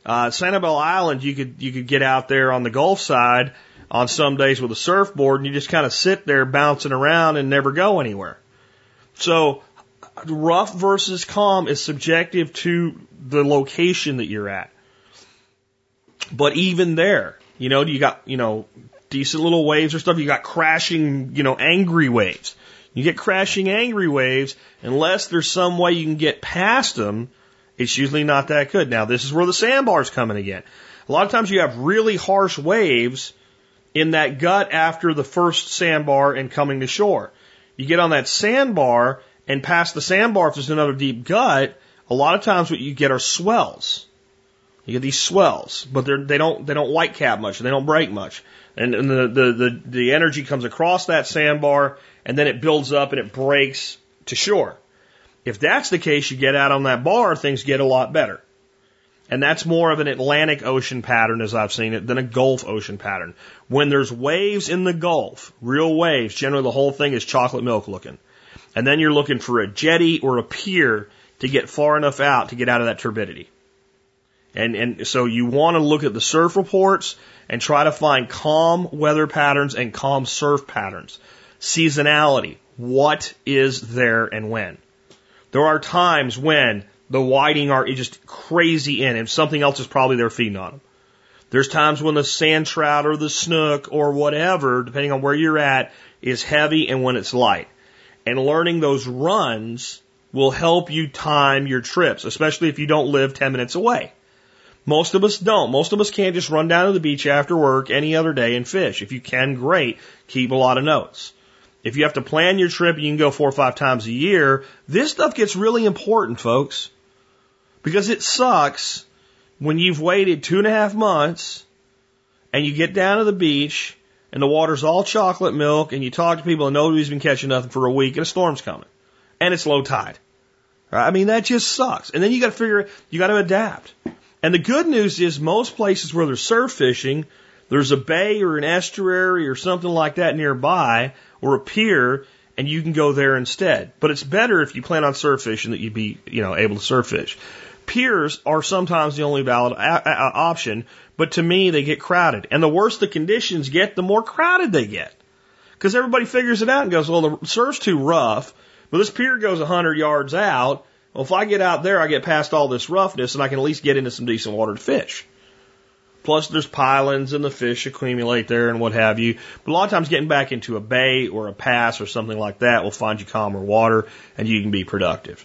Uh, Sanibel Island, you could you could get out there on the Gulf side on some days with a surfboard, and you just kind of sit there bouncing around and never go anywhere. So, rough versus calm is subjective to the location that you're at. But even there, you know, you got you know decent little waves or stuff. You got crashing, you know, angry waves. You get crashing angry waves unless there's some way you can get past them it's usually not that good. Now, this is where the sandbars come in again. A lot of times you have really harsh waves in that gut after the first sandbar and coming to shore. You get on that sandbar and past the sandbar, if there's another deep gut, a lot of times what you get are swells. You get these swells, but they're, they don't they don't white cap much. They don't break much, and, and the, the the the energy comes across that sandbar, and then it builds up and it breaks to shore. If that's the case, you get out on that bar, things get a lot better. And that's more of an Atlantic Ocean pattern as I've seen it than a Gulf Ocean pattern. When there's waves in the Gulf, real waves, generally the whole thing is chocolate milk looking. And then you're looking for a jetty or a pier to get far enough out to get out of that turbidity. And, and so you want to look at the surf reports and try to find calm weather patterns and calm surf patterns. Seasonality. What is there and when? There are times when the whiting are just crazy in and something else is probably there feeding on them. There's times when the sand trout or the snook or whatever, depending on where you're at, is heavy and when it's light. And learning those runs will help you time your trips, especially if you don't live 10 minutes away. Most of us don't. Most of us can't just run down to the beach after work any other day and fish. If you can, great. Keep a lot of notes. If you have to plan your trip and you can go four or five times a year, this stuff gets really important, folks. Because it sucks when you've waited two and a half months and you get down to the beach and the water's all chocolate milk and you talk to people and nobody's been catching nothing for a week and a storm's coming and it's low tide. I mean, that just sucks. And then you got to figure, you got to adapt. And the good news is most places where there's surf fishing, there's a bay or an estuary or something like that nearby or a pier and you can go there instead. But it's better if you plan on surf fishing that you be, you know, able to surf fish. Piers are sometimes the only valid option, but to me they get crowded. And the worse the conditions get, the more crowded they get. Because everybody figures it out and goes, well, the surf's too rough, but this pier goes a 100 yards out. Well, if I get out there, I get past all this roughness and I can at least get into some decent water to fish. Plus, there's pilings and the fish accumulate there and what have you. But a lot of times, getting back into a bay or a pass or something like that will find you calmer water and you can be productive.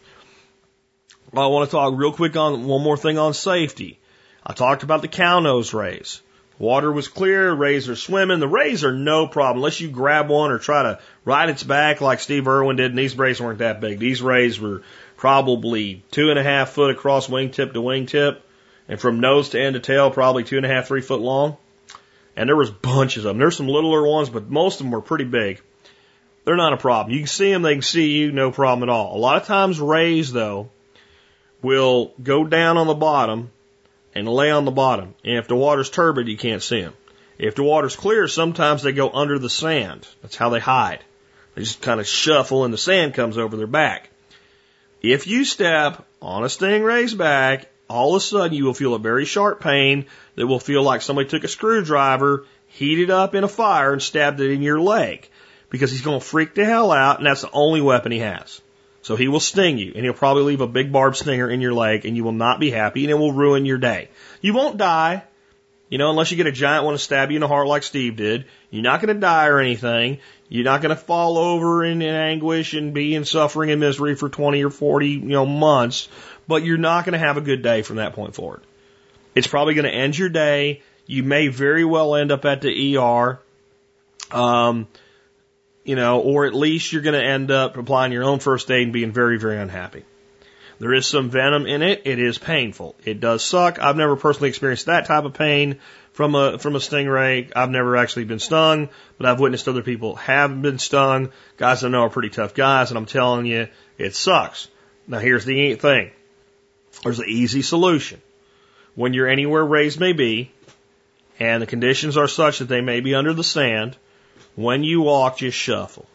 I want to talk real quick on one more thing on safety. I talked about the cow nose rays. Water was clear, rays are swimming. The rays are no problem unless you grab one or try to ride its back like Steve Irwin did. And these rays weren't that big. These rays were probably two and a half foot across wingtip to wingtip and from nose to end to tail, probably two and a half, three foot long. And there was bunches of them. There's some littler ones, but most of them were pretty big. they're not a problem. You can see them, they can see you, no problem at all. A lot of times rays though will go down on the bottom and lay on the bottom. And if the water's turbid, you can't see them. If the water's clear, sometimes they go under the sand. That's how they hide. They just kind of shuffle and the sand comes over their back. If you step on a stingray's back, all of a sudden you will feel a very sharp pain that will feel like somebody took a screwdriver, heated up in a fire, and stabbed it in your leg. Because he's going to freak the hell out, and that's the only weapon he has. So he will sting you, and he'll probably leave a big barbed stinger in your leg, and you will not be happy, and it will ruin your day. You won't die, you know, unless you get a giant one to stab you in the heart like Steve did. You're not going to die or anything. You're not going to fall over in, in anguish and be in suffering and misery for 20 or 40, you know, months, but you're not going to have a good day from that point forward. It's probably going to end your day. You may very well end up at the ER. Um, you know, or at least you're going to end up applying your own first aid and being very, very unhappy. There is some venom in it. It is painful. It does suck. I've never personally experienced that type of pain from a from a stingray. I've never actually been stung, but I've witnessed other people have been stung. Guys I know are pretty tough guys, and I'm telling you, it sucks. Now here's the thing. There's an easy solution. When you're anywhere rays may be, and the conditions are such that they may be under the sand, when you walk, just shuffle.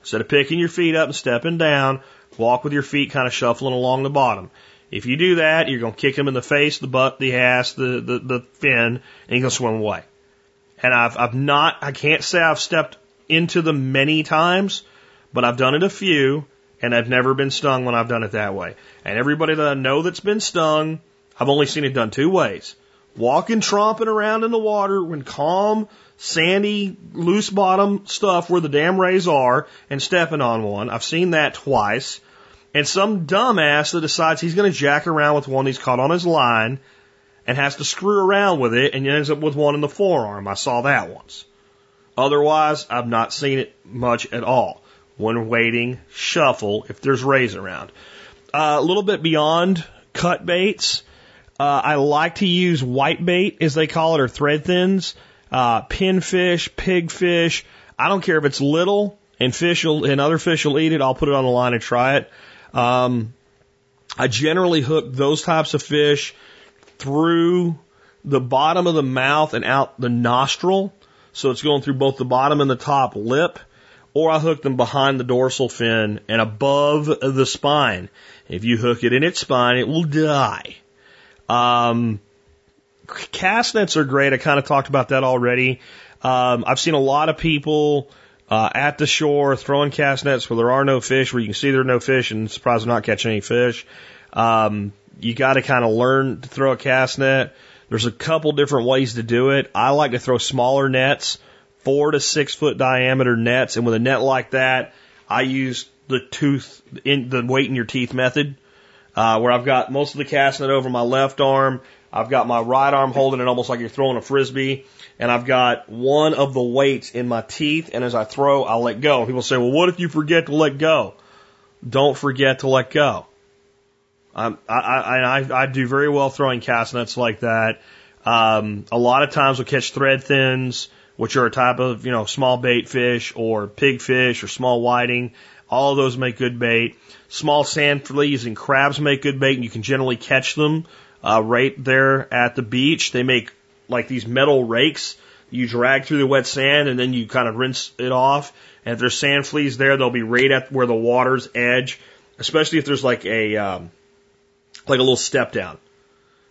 Instead of picking your feet up and stepping down, walk with your feet kind of shuffling along the bottom. If you do that, you're going to kick them in the face, the butt, the ass, the, the, the fin, and you're going to swim away. And I've, I've not, I can't say I've stepped into them many times, but I've done it a few, and I've never been stung when I've done it that way. And everybody that I know that's been stung, I've only seen it done two ways. Walking, tromping around in the water when calm, sandy, loose bottom stuff where the damn rays are and stepping on one. I've seen that twice. And some dumbass that decides he's going to jack around with one he's caught on his line and has to screw around with it and ends up with one in the forearm. I saw that once. Otherwise, I've not seen it much at all. When waiting, shuffle if there's rays around. Uh, a little bit beyond cut baits, uh, I like to use white bait, as they call it, or threadfins uh, pinfish, pigfish. I don't care if it's little and fish will, and other fish will eat it. I'll put it on the line and try it. Um, I generally hook those types of fish through the bottom of the mouth and out the nostril. So it's going through both the bottom and the top lip. Or I hook them behind the dorsal fin and above the spine. If you hook it in its spine, it will die. Um, cast nets are great. I kind of talked about that already. Um, I've seen a lot of people uh, at the shore throwing cast nets where there are no fish, where you can see there are no fish, and surprised they're not catching any fish. Um, you got to kind of learn to throw a cast net. There's a couple different ways to do it. I like to throw smaller nets, four to six foot diameter nets, and with a net like that, I use the tooth in the weight in your teeth method, uh, where I've got most of the cast net over my left arm I've got my right arm holding it almost like you're throwing a frisbee, and I've got one of the weights in my teeth, and as I throw, I'll let go. People say, well, what if you forget to let go? Don't forget to let go. I, I, I, I do very well throwing cast nets like that. Um, a lot of times we'll catch threadfins, which are a type of, you know, small bait fish or pig fish or small whiting. All of those make good bait. Small sand fleas and crabs make good bait and you can generally catch them uh, right there at the beach. They make like these metal rakes you drag through the wet sand and then you kind of rinse it off. And if there's sand fleas there, they'll be right at where the water's edge, especially if there's like a, um, like a little step down.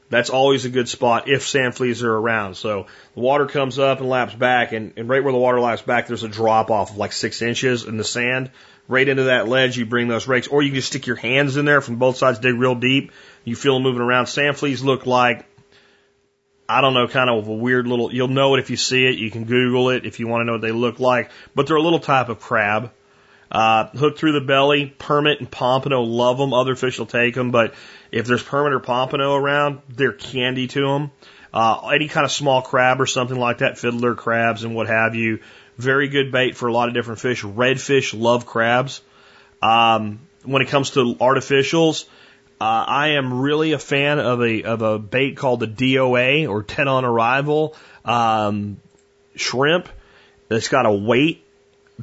That's always a good spot if sand fleas are around. So the water comes up and laps back and, and right where the water laps back, there's a drop off of like six inches in the sand. Right into that ledge, you bring those rakes, or you can just stick your hands in there from both sides, dig real deep, you feel them moving around. Sand fleas look like, I don't know, kind of a weird little, you'll know it if you see it. You can Google it if you want to know what they look like. But they're a little type of crab. Uh, hooked through the belly, permit and pompano love them. Other fish will take them, but if there's permit or pompano around, they're candy to them. Uh, any kind of small crab or something like that, fiddler crabs and what have you. Very good bait for a lot of different fish. Redfish love crabs. Um, when it comes to artificials, uh, I am really a fan of a of a bait called the DOA or 10 on arrival um, shrimp. It's got a weight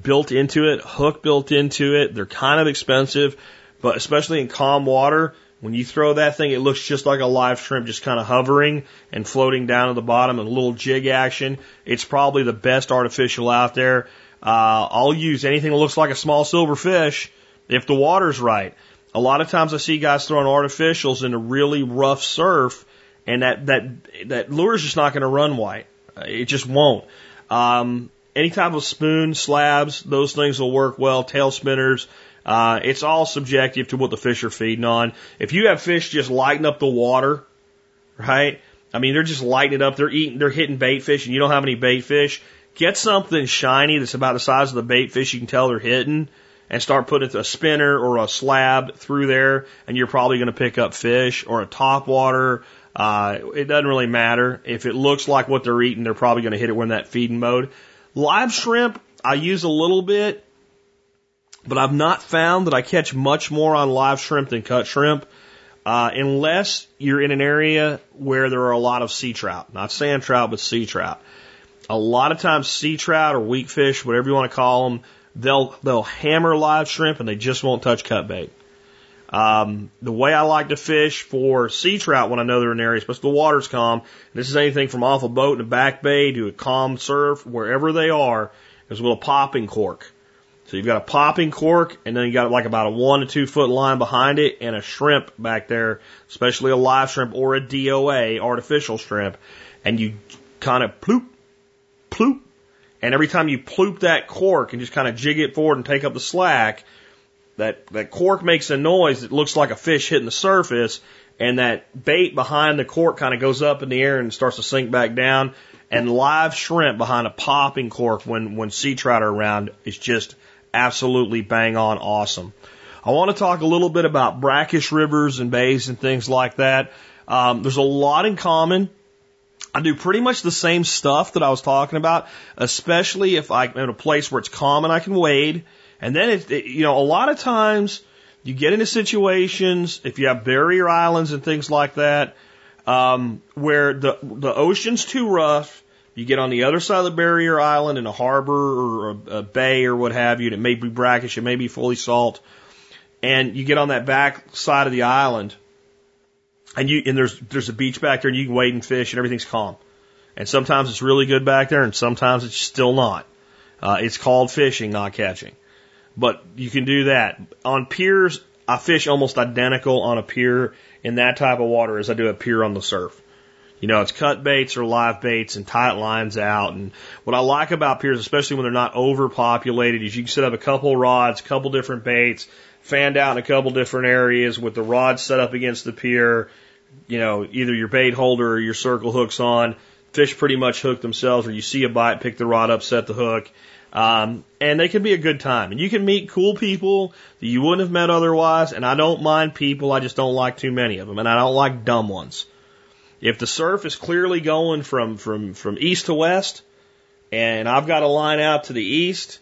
built into it, hook built into it. They're kind of expensive, but especially in calm water, when you throw that thing, it looks just like a live shrimp, just kind of hovering and floating down to the bottom, and a little jig action. It's probably the best artificial out there. Uh, I'll use anything that looks like a small silver fish if the water's right. A lot of times I see guys throwing artificials into really rough surf, and that that that lure's just not going to run white. It just won't. Um, any type of spoon, slabs, those things will work well. Tail spinners. Uh, it's all subjective to what the fish are feeding on. If you have fish just lighting up the water, right? I mean, they're just lighting it up. They're eating, they're hitting bait fish, and you don't have any bait fish. Get something shiny that's about the size of the bait fish you can tell they're hitting, and start putting a spinner or a slab through there, and you're probably going to pick up fish or a top water. Uh, it doesn't really matter. If it looks like what they're eating, they're probably going to hit it when that feeding mode. Live shrimp, I use a little bit, but I've not found that I catch much more on live shrimp than cut shrimp. Uh, unless you're in an area where there are a lot of sea trout, not sand trout, but sea trout. A lot of times sea trout or weak fish, whatever you want to call them, they'll, they'll hammer live shrimp and they just won't touch cut bait. Um, the way I like to fish for sea trout when I know they're in an area, especially the water's calm, this is anything from off a boat in a back bay to a calm surf, wherever they are, is with a popping cork. So you've got a popping cork, and then you got like about a one to two foot line behind it, and a shrimp back there, especially a live shrimp or a DOA, artificial shrimp, and you kind of ploop, ploop, and every time you ploop that cork and just kind of jig it forward and take up the slack, that that cork makes a noise that looks like a fish hitting the surface, and that bait behind the cork kind of goes up in the air and starts to sink back down. And live shrimp behind a popping cork when when sea trout are around is just absolutely bang on awesome. I want to talk a little bit about brackish rivers and bays and things like that. Um, there's a lot in common. I do pretty much the same stuff that I was talking about, especially if I'm in a place where it's calm and I can wade. And then it, it, you know, a lot of times you get into situations if you have barrier islands and things like that, um, where the the ocean's too rough you get on the other side of the barrier island in a harbor or a, a bay or what have you, and it may be brackish, it may be fully salt, and you get on that back side of the island, and you and there's there's a beach back there, and you can wade and fish, and everything's calm. And sometimes it's really good back there, and sometimes it's still not. Uh, it's called fishing, not catching. But you can do that on piers. I fish almost identical on a pier in that type of water as I do a pier on the surf. You know, it's cut baits or live baits and tight lines out. And what I like about piers, especially when they're not overpopulated, is you can set up a couple rods, a couple different baits, fanned out in a couple different areas with the rods set up against the pier. You know, either your bait holder or your circle hooks on. Fish pretty much hook themselves, or you see a bite, pick the rod up, set the hook. Um, and they can be a good time. And you can meet cool people that you wouldn't have met otherwise. And I don't mind people, I just don't like too many of them. And I don't like dumb ones. If the surf is clearly going from, from, from east to west, and I've got a line out to the east,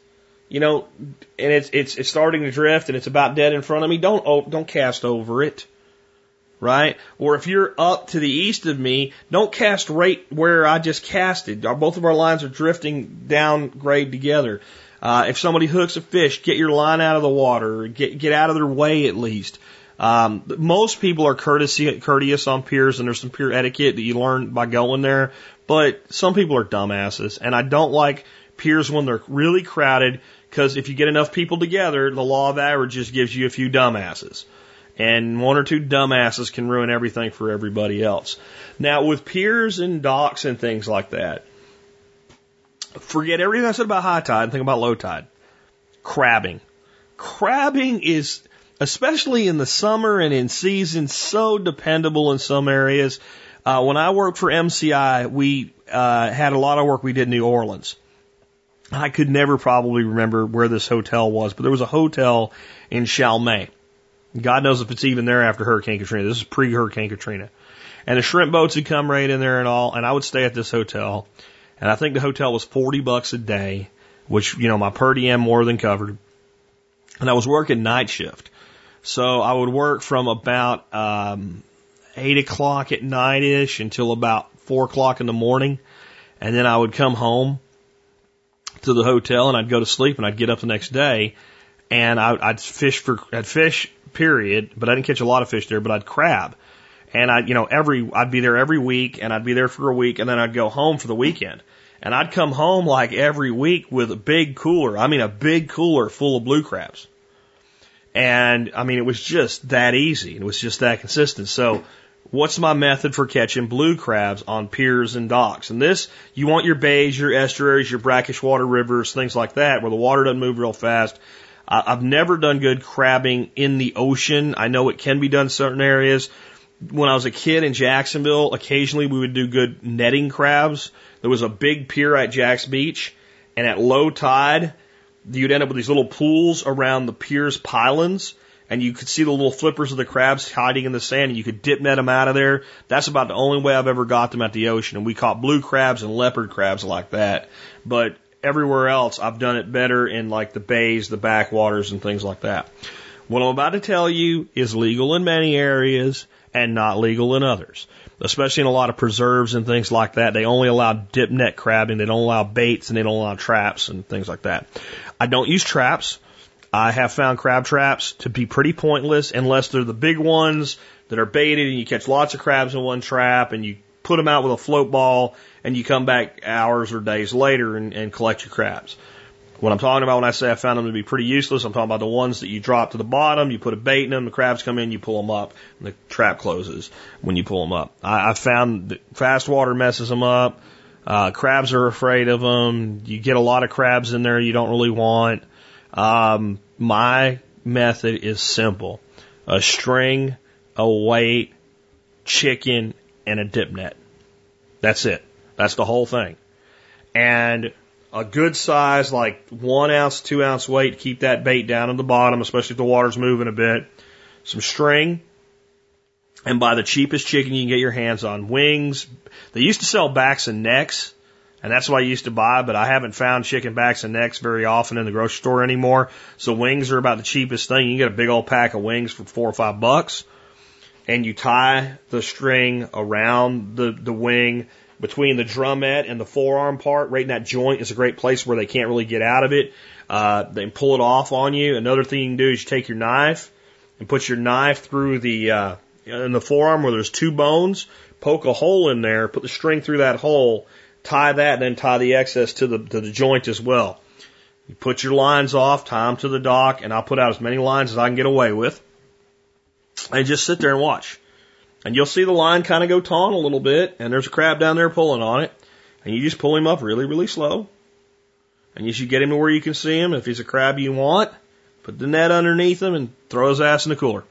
you know, and it's, it's, it's starting to drift and it's about dead in front of me, don't, oh, don't cast over it. Right? Or if you're up to the east of me, don't cast right where I just casted. Both of our lines are drifting down grade together. Uh, if somebody hooks a fish, get your line out of the water, get, get out of their way at least. Um, most people are courtesy, courteous on piers, and there's some pier etiquette that you learn by going there. But some people are dumbasses, and I don't like piers when they're really crowded because if you get enough people together, the law of averages gives you a few dumbasses. And one or two dumbasses can ruin everything for everybody else. Now, with piers and docks and things like that, forget everything I said about high tide and think about low tide. Crabbing. Crabbing is especially in the summer and in season, so dependable in some areas. Uh, when I worked for MCI, we uh, had a lot of work we did in New Orleans. I could never probably remember where this hotel was, but there was a hotel in Chalmette. God knows if it's even there after Hurricane Katrina. This is pre Hurricane Katrina. And the shrimp boats would come right in there and all, and I would stay at this hotel. And I think the hotel was 40 bucks a day, which, you know, my per diem more than covered. And I was working night shift. So I would work from about um, eight o'clock at night ish until about four o'clock in the morning, and then I would come home, to the hotel and I'd go to sleep and I'd get up the next day and I, I'd fish for, I'd fish period, but I didn't catch a lot of fish there, but I'd crab. And I, you know, every, I'd be there every week and I'd be there for a week and then I'd go home for the weekend. And I'd come home like every week with a big cooler. I mean, a big cooler full of blue crabs. And I mean, it was just that easy. It was just that consistent. So what's my method for catching blue crabs on piers and docks? And this, you want your bays, your estuaries, your brackish water rivers, things like that, where the water doesn't move real fast. I've never done good crabbing in the ocean. I know it can be done in certain areas. When I was a kid in Jacksonville, occasionally we would do good netting crabs. There was a big pier at Jax Beach, and at low tide, you'd end up with these little pools around the pier's pylons, and you could see the little flippers of the crabs hiding in the sand, and you could dip net them out of there. That's about the only way I've ever got them at the ocean. And we caught blue crabs and leopard crabs like that. But everywhere else, I've done it better in like the bays, the backwaters, and things like that. What I'm about to tell you is legal in many areas and not legal in others. Especially in a lot of preserves and things like that. They only allow dip net crabbing. They don't allow baits and they don't allow traps and things like that. I don't use traps. I have found crab traps to be pretty pointless unless they're the big ones that are baited and you catch lots of crabs in one trap and you put them out with a float ball and you come back hours or days later and, and collect your crabs. What I'm talking about when I say I found them to be pretty useless, I'm talking about the ones that you drop to the bottom, you put a bait in them, the crabs come in, you pull them up, and the trap closes when you pull them up. I, I found that fast water messes them up. Uh, crabs are afraid of them. You get a lot of crabs in there you don't really want. Um, my method is simple. A string, a weight, chicken, and a dip net. That's it. That's the whole thing. And a good size, like one ounce, two ounce weight, keep that bait down at the bottom, especially if the water's moving a bit. Some string, and buy the cheapest chicken you can get your hands on. Wings. They used to sell backs and necks, and that's what I used to buy, but I haven't found chicken backs and necks very often in the grocery store anymore. So wings are about the cheapest thing. You can get a big old pack of wings for four or five bucks, and you tie the string around the, the wing between the drumette and the forearm part, right in that joint is a great place where they can't really get out of it. Uh, they pull it off on you. Another thing you can do is you take your knife and put your knife through the, uh, in the forearm where there's two bones, poke a hole in there, put the string through that hole, tie that, and then tie the excess to the, to the joint as well. You put your lines off, tie them to the dock, and I'll put out as many lines as I can get away with. And just sit there and watch. And you'll see the line kind of go taut a little bit, and there's a crab down there pulling on it. And you just pull him up really, really slow. And you should get him to where you can see him. If he's a crab you want, put the net underneath him and throw his ass in the cooler.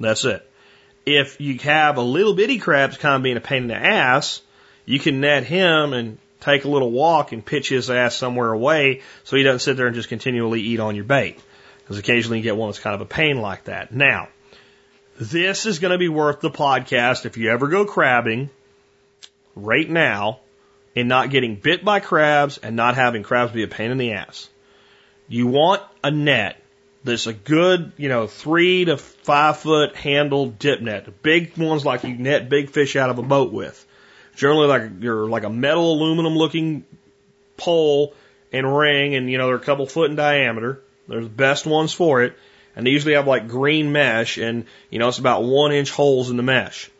That's it. If you have a little bitty crab kind of being a pain in the ass, you can net him and take a little walk and pitch his ass somewhere away so he doesn't sit there and just continually eat on your bait. Because occasionally you get one that's kind of a pain like that. Now, this is going to be worth the podcast if you ever go crabbing right now and not getting bit by crabs and not having crabs be a pain in the ass. You want a net that's a good, you know, three to five foot handle dip net. Big ones like you net big fish out of a boat with. Generally like you're like a metal aluminum looking pole and ring and you know they're a couple foot in diameter. They're the best ones for it. And they usually have like green mesh and, you know, it's about one inch holes in the mesh.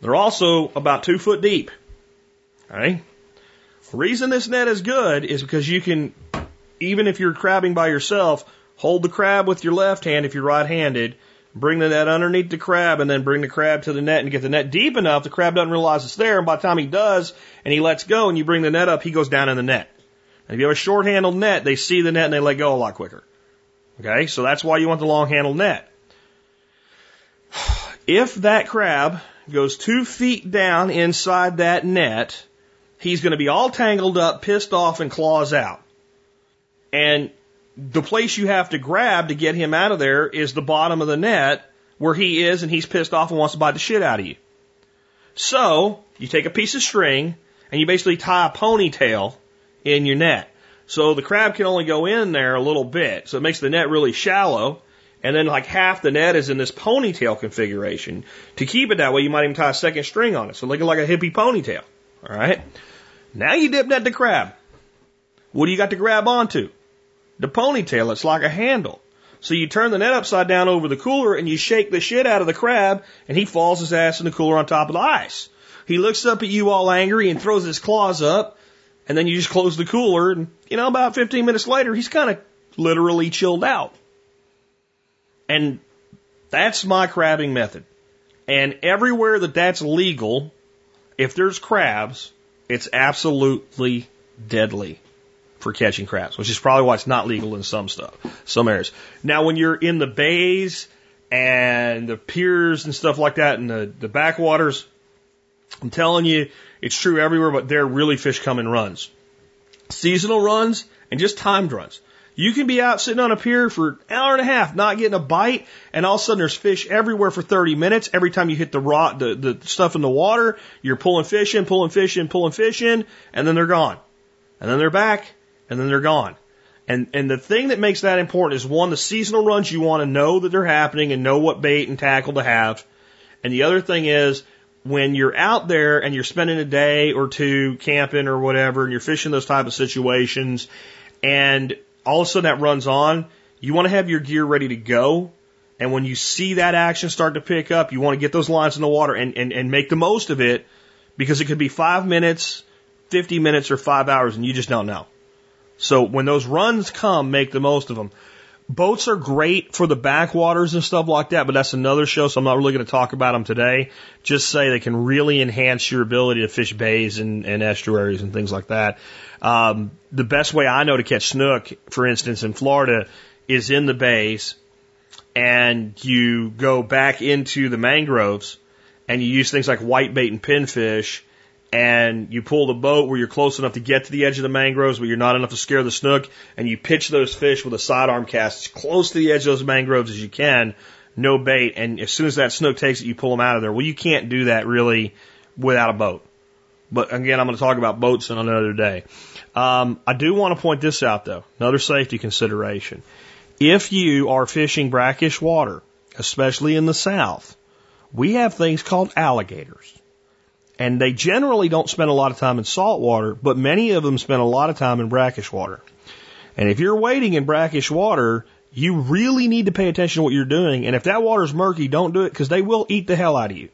They're also about two foot deep. Okay. The reason this net is good is because you can, even if you're crabbing by yourself, hold the crab with your left hand if you're right handed, bring the net underneath the crab and then bring the crab to the net and get the net deep enough the crab doesn't realize it's there and by the time he does and he lets go and you bring the net up, he goes down in the net. And if you have a short handled net, they see the net and they let go a lot quicker. Okay, so that's why you want the long handled net. If that crab goes two feet down inside that net, he's going to be all tangled up, pissed off, and claws out. And the place you have to grab to get him out of there is the bottom of the net where he is and he's pissed off and wants to bite the shit out of you. So, you take a piece of string and you basically tie a ponytail in your net. So the crab can only go in there a little bit. So it makes the net really shallow. And then like half the net is in this ponytail configuration. To keep it that way, you might even tie a second string on it. So looking like a hippie ponytail. All right. Now you dip net the crab. What do you got to grab onto? The ponytail. It's like a handle. So you turn the net upside down over the cooler and you shake the shit out of the crab and he falls his ass in the cooler on top of the ice. He looks up at you all angry and throws his claws up and then you just close the cooler and, you know, about 15 minutes later, he's kind of literally chilled out. And that's my crabbing method. And everywhere that that's legal, if there's crabs, it's absolutely deadly for catching crabs, which is probably why it's not legal in some stuff, some areas. Now, when you're in the bays and the piers and stuff like that and the, the backwaters, I'm telling you, it's true everywhere, but there really fish come in runs. Seasonal runs and just timed runs. You can be out sitting on a pier for an hour and a half, not getting a bite, and all of a sudden there's fish everywhere for 30 minutes. Every time you hit the raw, the, the stuff in the water, you're pulling fish in, pulling fish in, pulling fish in, and then they're gone. And then they're back, and then they're gone. And, and the thing that makes that important is one, the seasonal runs, you want to know that they're happening and know what bait and tackle to have. And the other thing is, when you're out there and you're spending a day or two camping or whatever, and you're fishing those type of situations, and all of a sudden that runs on, you want to have your gear ready to go. And when you see that action start to pick up, you want to get those lines in the water and, and, and make the most of it because it could be five minutes, 50 minutes, or five hours, and you just don't know. So when those runs come, make the most of them. Boats are great for the backwaters and stuff like that, but that's another show, so I'm not really going to talk about them today. Just say they can really enhance your ability to fish bays and, and estuaries and things like that. Um, the best way I know to catch snook, for instance, in Florida, is in the bays, and you go back into the mangroves, and you use things like white bait and pinfish, and you pull the boat where you're close enough to get to the edge of the mangroves, but you're not enough to scare the snook, and you pitch those fish with a sidearm cast as close to the edge of those mangroves as you can, no bait, and as soon as that snook takes it, you pull them out of there. Well, you can't do that really without a boat. But again, I'm going to talk about boats another day. Um, I do want to point this out though, another safety consideration. If you are fishing brackish water, especially in the south, we have things called alligators. And they generally don't spend a lot of time in salt water, but many of them spend a lot of time in brackish water. And if you're wading in brackish water, you really need to pay attention to what you're doing. And if that water's murky, don't do it because they will eat the hell out of you.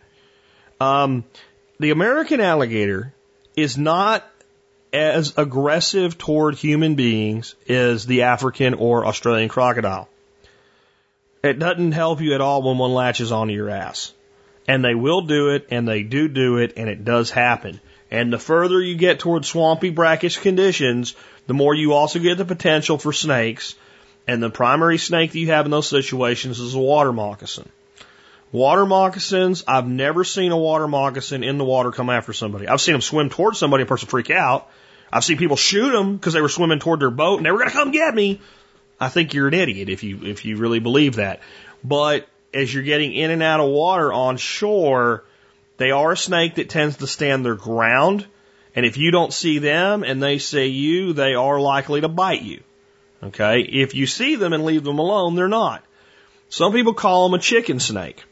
Um, the American alligator is not as aggressive toward human beings as the African or Australian crocodile. It doesn't help you at all when one latches onto your ass. And they will do it, and they do do it, and it does happen. And the further you get towards swampy, brackish conditions, the more you also get the potential for snakes. And the primary snake that you have in those situations is a water moccasin. Water moccasins, I've never seen a water moccasin in the water come after somebody. I've seen them swim towards somebody and person freak out. I've seen people shoot them because they were swimming toward their boat and they were going to come get me. I think you're an idiot if you if you really believe that. But as you're getting in and out of water on shore, they are a snake that tends to stand their ground. And if you don't see them and they see you, they are likely to bite you. Okay? If you see them and leave them alone, they're not. Some people call them a chicken snake.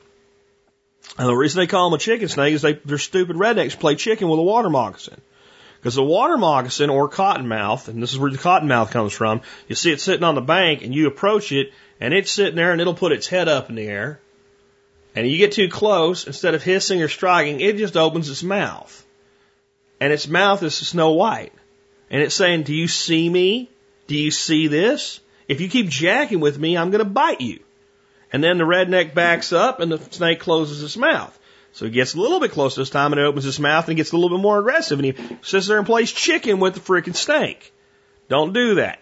And the reason they call them a chicken snake is they, they're stupid rednecks play chicken with a water moccasin. Because the water moccasin or cottonmouth, and this is where the cottonmouth comes from, you see it sitting on the bank and you approach it and it's sitting there and it'll put its head up in the air. And you get too close, instead of hissing or striking, it just opens its mouth. And its mouth is snow white. And it's saying, Do you see me? Do you see this? If you keep jacking with me, I'm going to bite you. And then the redneck backs up and the snake closes its mouth. So he gets a little bit closer this time and it opens his mouth and gets a little bit more aggressive and he sits there and plays chicken with the freaking snake. Don't do that.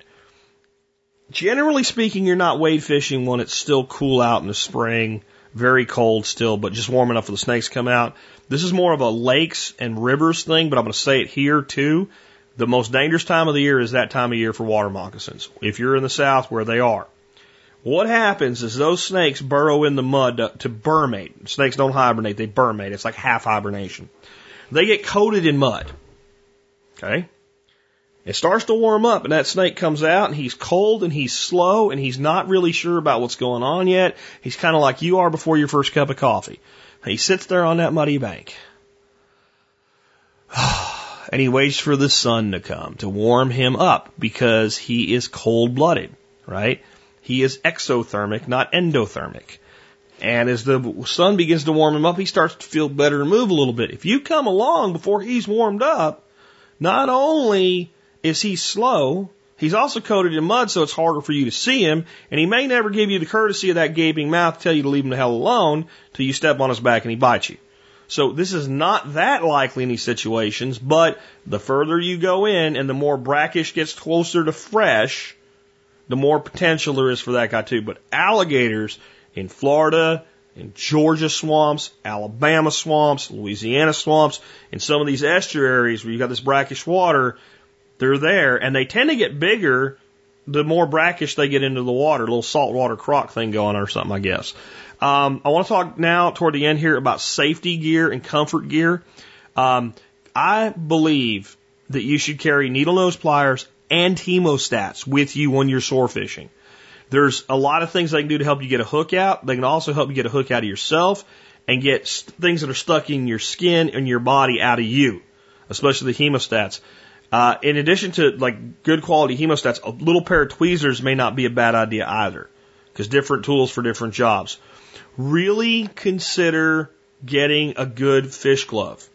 Generally speaking, you're not wade fishing when it's still cool out in the spring, very cold still, but just warm enough for the snakes to come out. This is more of a lakes and rivers thing, but I'm going to say it here too. The most dangerous time of the year is that time of year for water moccasins. If you're in the south where they are. What happens is those snakes burrow in the mud to, to brumate. Snakes don't hibernate, they brumate. It's like half hibernation. They get coated in mud. Okay? It starts to warm up and that snake comes out and he's cold and he's slow and he's not really sure about what's going on yet. He's kind of like you are before your first cup of coffee. He sits there on that muddy bank. and he waits for the sun to come to warm him up because he is cold blooded, right? He is exothermic, not endothermic. And as the sun begins to warm him up, he starts to feel better and move a little bit. If you come along before he's warmed up, not only is he slow, he's also coated in mud, so it's harder for you to see him, and he may never give you the courtesy of that gaping mouth to tell you to leave him the hell alone till you step on his back and he bites you. So this is not that likely in these situations, but the further you go in and the more brackish gets closer to fresh, the more potential there is for that guy too. But alligators in Florida, in Georgia swamps, Alabama swamps, Louisiana swamps, in some of these estuaries where you've got this brackish water, they're there and they tend to get bigger the more brackish they get into the water, a little saltwater croc thing going on or something, I guess. Um, I want to talk now toward the end here about safety gear and comfort gear. Um, I believe that you should carry needle nose pliers and hemostats with you when you're sore fishing. There's a lot of things they can do to help you get a hook out. They can also help you get a hook out of yourself and get things that are stuck in your skin and your body out of you, especially the hemostats. Uh, in addition to like good quality hemostats, a little pair of tweezers may not be a bad idea either, because different tools for different jobs. Really consider getting a good fish glove.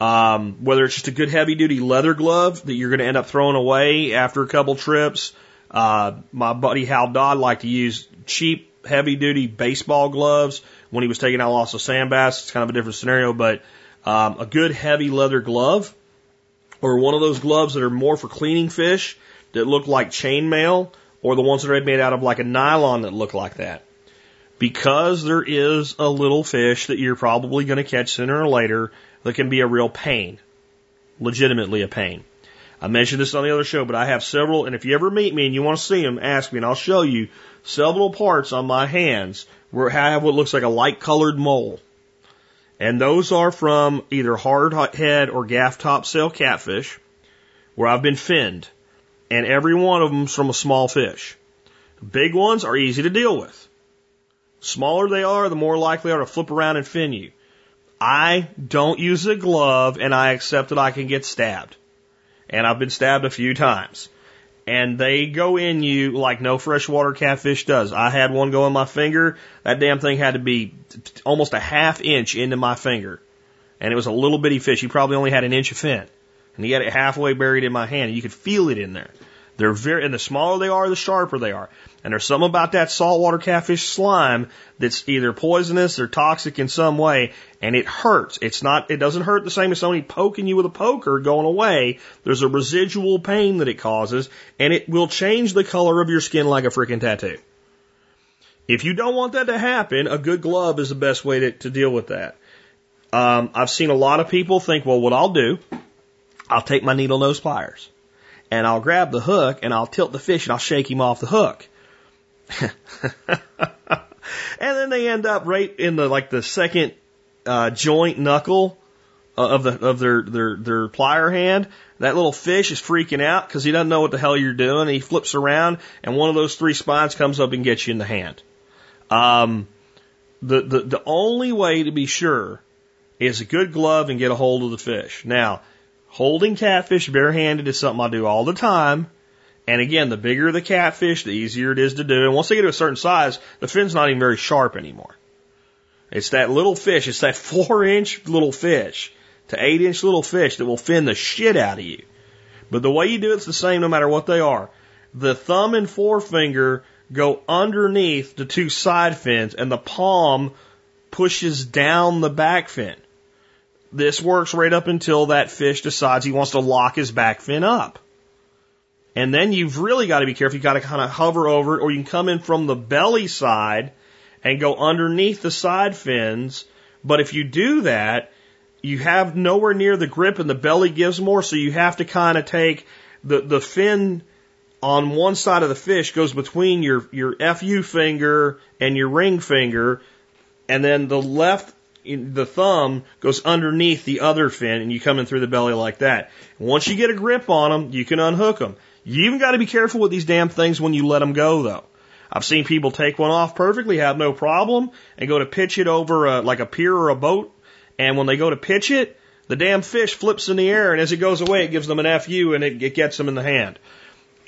Um, whether it's just a good heavy duty leather glove that you're going to end up throwing away after a couple trips. Uh, my buddy Hal Dodd liked to use cheap, heavy duty baseball gloves when he was taking out lots of sand bass. It's kind of a different scenario, but um, a good heavy leather glove or one of those gloves that are more for cleaning fish that look like chainmail or the ones that are made out of like a nylon that look like that. Because there is a little fish that you're probably going to catch sooner or later that can be a real pain. Legitimately a pain. I mentioned this on the other show, but I have several, and if you ever meet me and you want to see them, ask me and I'll show you several parts on my hands where I have what looks like a light colored mole. And those are from either hard head or gaff topsail catfish where I've been finned. And every one of them's from a small fish. Big ones are easy to deal with. Smaller they are, the more likely they are to flip around and fin you. I don't use a glove and I accept that I can get stabbed. And I've been stabbed a few times. And they go in you like no freshwater catfish does. I had one go in my finger. That damn thing had to be almost a half inch into my finger. And it was a little bitty fish. He probably only had an inch of fin. And he had it halfway buried in my hand. And You could feel it in there. They're very, and the smaller they are, the sharper they are. And there's something about that saltwater catfish slime that's either poisonous or toxic in some way, and it hurts. It's not, it doesn't hurt the same as somebody poking you with a poker going away. There's a residual pain that it causes, and it will change the color of your skin like a freaking tattoo. If you don't want that to happen, a good glove is the best way to, to deal with that. Um, I've seen a lot of people think, well, what I'll do, I'll take my needle nose pliers and I'll grab the hook and I'll tilt the fish and I'll shake him off the hook. and then they end up right in the like the second uh, joint knuckle uh, of the of their their their plier hand. That little fish is freaking out because he doesn't know what the hell you're doing. He flips around and one of those three spines comes up and gets you in the hand. Um, the the the only way to be sure is a good glove and get a hold of the fish. Now, holding catfish barehanded is something I do all the time. And again, the bigger the catfish, the easier it is to do. And once they get to a certain size, the fin's not even very sharp anymore. It's that little fish, it's that four inch little fish to eight inch little fish that will fin the shit out of you. But the way you do it's the same no matter what they are. The thumb and forefinger go underneath the two side fins and the palm pushes down the back fin. This works right up until that fish decides he wants to lock his back fin up. And then you've really got to be careful. You've got to kind of hover over it, or you can come in from the belly side and go underneath the side fins. But if you do that, you have nowhere near the grip and the belly gives more, so you have to kind of take the, the fin on one side of the fish goes between your, your FU finger and your ring finger, and then the left, the thumb goes underneath the other fin, and you come in through the belly like that. Once you get a grip on them, you can unhook them. You even got to be careful with these damn things when you let them go, though. I've seen people take one off perfectly, have no problem, and go to pitch it over a, like a pier or a boat. And when they go to pitch it, The damn fish flips in the air, and as it goes away, it gives them an FU and it, it gets them in the hand.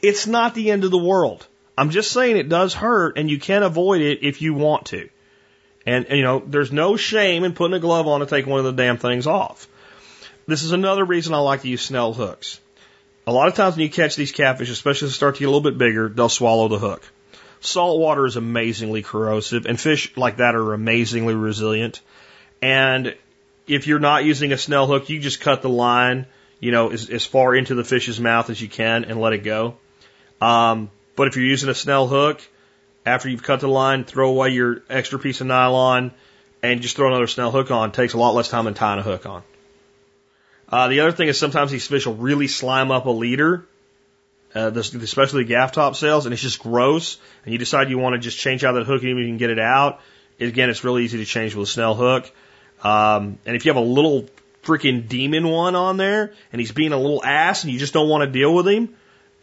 It's not the end of the world. I'm just saying it does hurt, and you can avoid it if you want to. And, and, you know, there's no shame in putting a glove on to take one of the damn things off. This is another reason I like to use snell hooks. A lot of times when you catch these catfish, especially as they start to get a little bit bigger, they'll swallow the hook. Salt water is amazingly corrosive, and fish like that are amazingly resilient. And if you're not using a snell hook, you just cut the line, you know, as, as far into the fish's mouth as you can and let it go. Um, but if you're using a snell hook, after you've cut the line, throw away your extra piece of nylon and just throw another snell hook on. It takes a lot less time than tying a hook on. Uh, the other thing is sometimes these fish will really slime up a leader, uh, especially the gaff top sails, and it's just gross. And you decide you want to just change out that hook and you can get it out. Again, it's really easy to change with a snell hook. Um, and if you have a little freaking demon one on there and he's being a little ass and you just don't want to deal with him,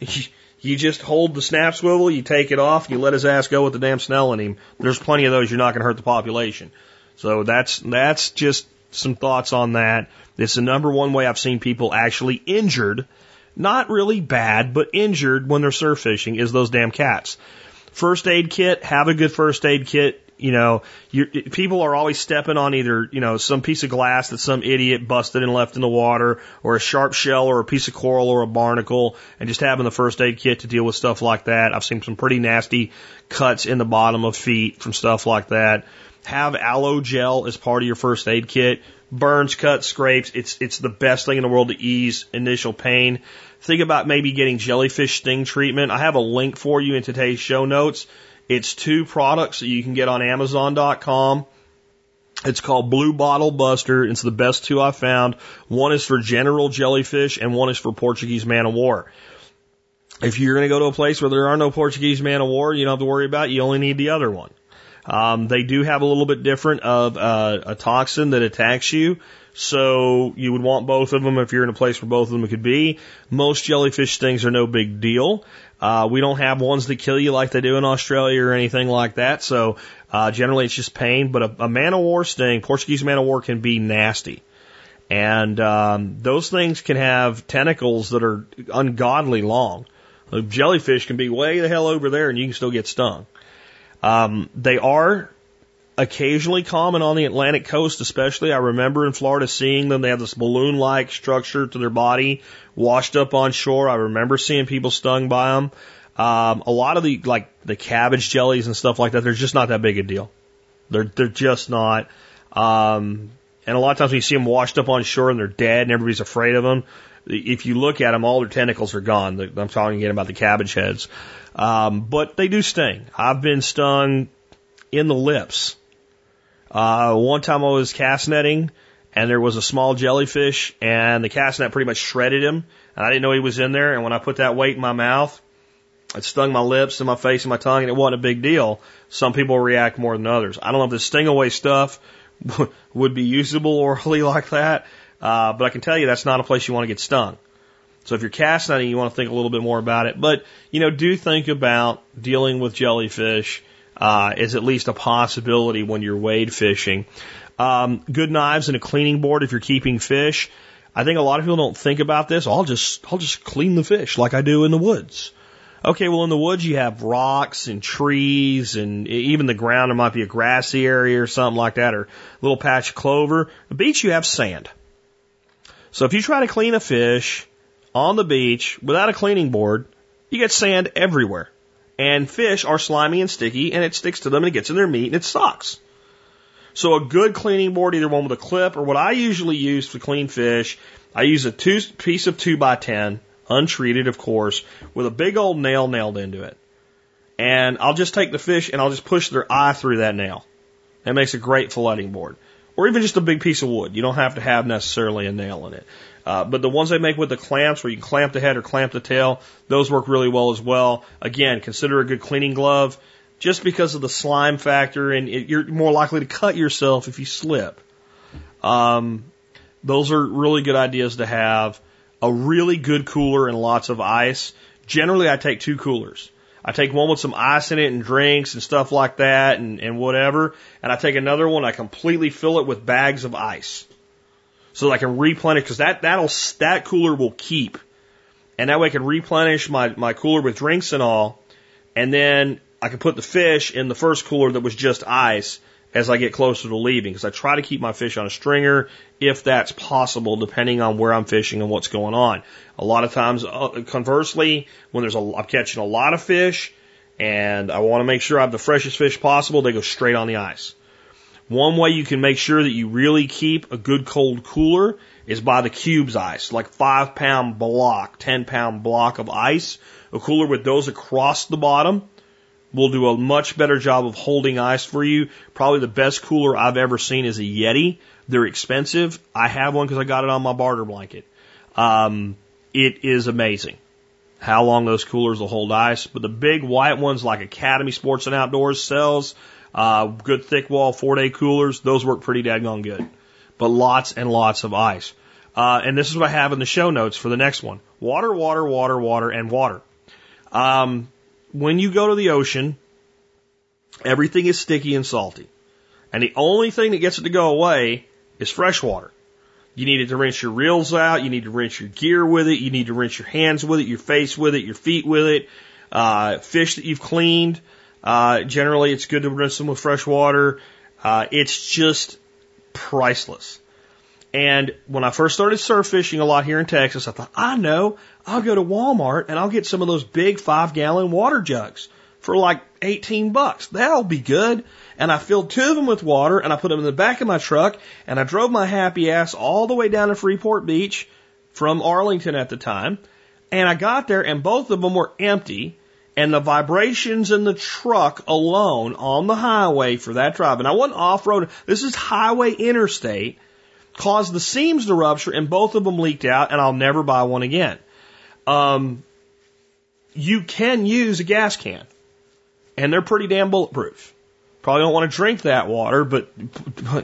you just hold the snap swivel, you take it off, you let his ass go with the damn snell in him. There's plenty of those. You're not going to hurt the population. So that's that's just some thoughts on that. It's the number one way I've seen people actually injured, not really bad, but injured when they're surf fishing is those damn cats. First aid kit, have a good first aid kit. You know, people are always stepping on either, you know, some piece of glass that some idiot busted and left in the water, or a sharp shell, or a piece of coral, or a barnacle, and just having the first aid kit to deal with stuff like that. I've seen some pretty nasty cuts in the bottom of feet from stuff like that. Have aloe gel as part of your first aid kit. Burns, cuts, scrapes. It's it's the best thing in the world to ease initial pain. Think about maybe getting jellyfish sting treatment. I have a link for you in today's show notes it's two products that you can get on Amazon.com. It's called Blue Bottle Buster. It's the best two I've found. One is for general jellyfish and one is for Portuguese man of war. If you're going to go to a place where there are no Portuguese man of war, you don't have to worry about it. You only need the other one. Um, they do have a little bit different of uh, a toxin that attacks you. So you would want both of them if you're in a place where both of them could be. Most jellyfish stings are no big deal. Uh, we don't have ones that kill you like they do in Australia or anything like that. So uh, generally it's just pain. But a, a man of war sting, Portuguese man of war, can be nasty. And um, those things can have tentacles that are ungodly long. A jellyfish can be way the hell over there and you can still get stung. Um, they are occasionally common on the Atlantic coast, especially. I remember in Florida seeing them. They have this balloon like structure to their body washed up on shore. I remember seeing people stung by them. Um, a lot of the, like, the cabbage jellies and stuff like that, they're just not that big a deal. They're, they're just not. Um, and a lot of times when you see them washed up on shore and they're dead and everybody's afraid of them, if you look at them, all their tentacles are gone. I'm talking again about the cabbage heads. Um, but they do sting. I've been stung in the lips uh, one time I was cast netting and there was a small jellyfish and the cast net pretty much shredded him and I didn't know he was in there. And when I put that weight in my mouth, it stung my lips and my face and my tongue and it wasn't a big deal. Some people react more than others. I don't know if the sting away stuff would be usable orally like that. Uh, but I can tell you that's not a place you want to get stung. So if you're cast netting, you want to think a little bit more about it. But, you know, do think about dealing with jellyfish uh, is at least a possibility when you're wade fishing. Um, good knives and a cleaning board if you're keeping fish. I think a lot of people don't think about this. I'll just I'll just clean the fish like I do in the woods. Okay, well in the woods you have rocks and trees and even the ground there might be a grassy area or something like that or a little patch of clover. The beach you have sand. So if you try to clean a fish on the beach without a cleaning board, you get sand everywhere. And fish are slimy and sticky, and it sticks to them and it gets in their meat and it sucks. So a good cleaning board, either one with a clip or what I usually use to clean fish, I use a two, piece of two by ten, untreated of course, with a big old nail nailed into it. And I'll just take the fish and I'll just push their eye through that nail. That makes a great filleting board. Or even just a big piece of wood. You don't have to have necessarily a nail in it. Uh, but the ones they make with the clamps, where you can clamp the head or clamp the tail, those work really well as well. Again, consider a good cleaning glove, just because of the slime factor, and it, you're more likely to cut yourself if you slip. Um, those are really good ideas to have. A really good cooler and lots of ice. Generally, I take two coolers. I take one with some ice in it and drinks and stuff like that and, and whatever. And I take another one, I completely fill it with bags of ice. So that I can replenish because that that'll that cooler will keep, and that way I can replenish my my cooler with drinks and all, and then I can put the fish in the first cooler that was just ice as I get closer to leaving because I try to keep my fish on a stringer if that's possible, depending on where I'm fishing and what's going on. A lot of times, uh, conversely, when there's a, I'm catching a lot of fish and I want to make sure I have the freshest fish possible, they go straight on the ice. One way you can make sure that you really keep a good cold cooler is by the cubes ice, like five pound block, 10 pound block of ice. A cooler with those across the bottom will do a much better job of holding ice for you. Probably the best cooler I've ever seen is a Yeti. They're expensive. I have one because I got it on my barter blanket. Um, it is amazing how long those coolers will hold ice. But the big white ones like Academy Sports and Outdoors sells, uh, good thick wall four day coolers, those work pretty daggone good. But lots and lots of ice. Uh, and this is what I have in the show notes for the next one. Water, water, water, water, and water. Um, when you go to the ocean, everything is sticky and salty. And the only thing that gets it to go away is fresh water. You need to rinse your reels out. You need to rinse your gear with it. You need to rinse your hands with it, your face with it, your feet with it. Uh, fish that you've cleaned. Uh, generally, it's good to rinse them with fresh water. Uh, it's just priceless. And when I first started surf fishing a lot here in Texas, I thought, I know, I'll go to Walmart and I'll get some of those big five gallon water jugs for like 18 bucks. That'll be good. And I filled two of them with water and I put them in the back of my truck and I drove my happy ass all the way down to Freeport Beach from Arlington at the time. And I got there and both of them were empty and the vibrations in the truck alone on the highway for that drive. And I wasn't off road. This is highway interstate caused the seams to rupture and both of them leaked out and I'll never buy one again. Um, you can use a gas can and they're pretty damn bulletproof. Probably don't want to drink that water, but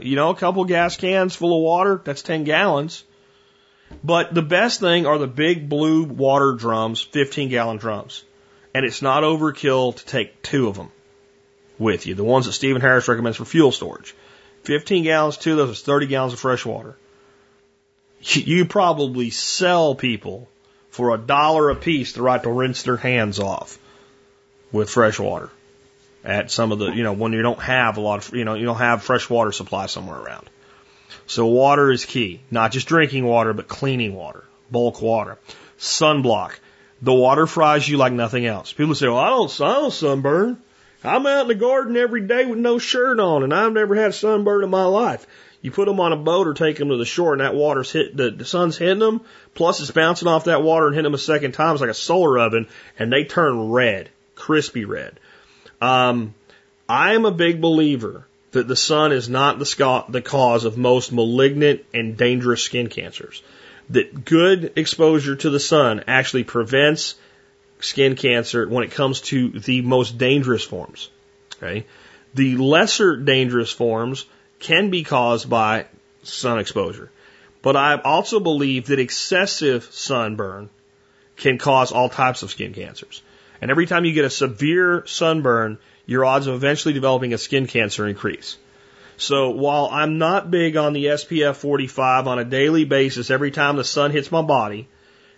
you know, a couple gas cans full of water, that's 10 gallons. But the best thing are the big blue water drums, 15 gallon drums. And it's not overkill to take two of them with you. The ones that Steven Harris recommends for fuel storage. 15 gallons, two of those is 30 gallons of fresh water. You probably sell people for a dollar a piece the right to rinse their hands off with fresh water at some of the, you know, when you don't have a lot of, you know, you don't have fresh water supply somewhere around. So water is key, not just drinking water, but cleaning water, bulk water. Sunblock. The water fries you like nothing else. People say, well, I don't, I don't sunburn. I'm out in the garden every day with no shirt on, and I've never had a sunburn in my life. You put them on a boat or take them to the shore, and that water's hit, the, the sun's hitting them, plus it's bouncing off that water and hitting them a second time. It's like a solar oven, and they turn red, crispy red. Um, I'm a big believer that the sun is not the, the cause of most malignant and dangerous skin cancers. That good exposure to the sun actually prevents skin cancer when it comes to the most dangerous forms. Okay? The lesser dangerous forms can be caused by sun exposure. But I also believe that excessive sunburn can cause all types of skin cancers. And every time you get a severe sunburn, your odds of eventually developing a skin cancer increase. So while I'm not big on the SPF 45 on a daily basis every time the sun hits my body,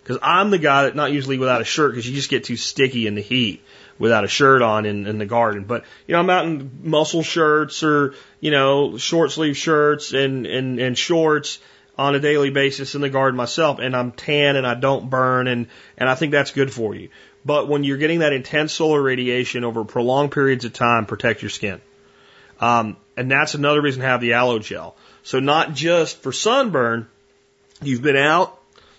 because I'm the guy that not usually without a shirt because you just get too sticky in the heat without a shirt on in, in the garden. But you know, I'm out in muscle shirts or you know short sleeve shirts and and and shorts on a daily basis in the garden myself, and I'm tan and I don't burn, and and I think that's good for you. But when you're getting that intense solar radiation over prolonged periods of time, protect your skin. Um, and that's another reason to have the aloe gel. So not just for sunburn, you've been out,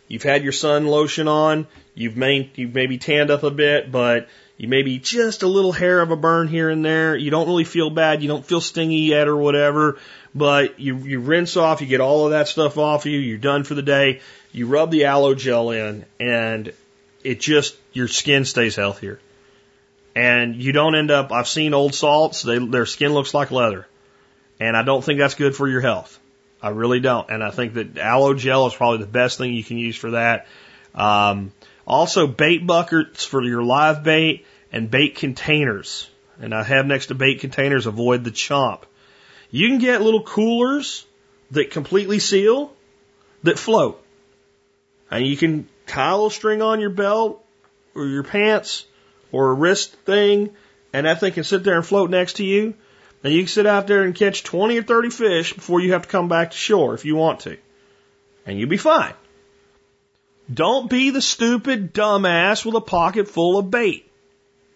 You've had your sun lotion on. You've main, you've maybe tanned up a bit, but you maybe just a little hair of a burn here and there. You don't really feel bad. You don't feel stingy yet or whatever, but you, you rinse off. You get all of that stuff off you. You're done for the day. You rub the aloe gel in and it just, your skin stays healthier. And you don't end up, I've seen old salts, they, their skin looks like leather. And I don't think that's good for your health. I really don't. And I think that aloe gel is probably the best thing you can use for that. Um, also, bait buckets for your live bait and bait containers. And I have next to bait containers, avoid the chomp. You can get little coolers that completely seal that float. And you can tie a little string on your belt or your pants or a wrist thing, and that thing can sit there and float next to you. And you can sit out there and catch 20 or 30 fish before you have to come back to shore if you want to. And you'll be fine. Don't be the stupid dumbass with a pocket full of bait.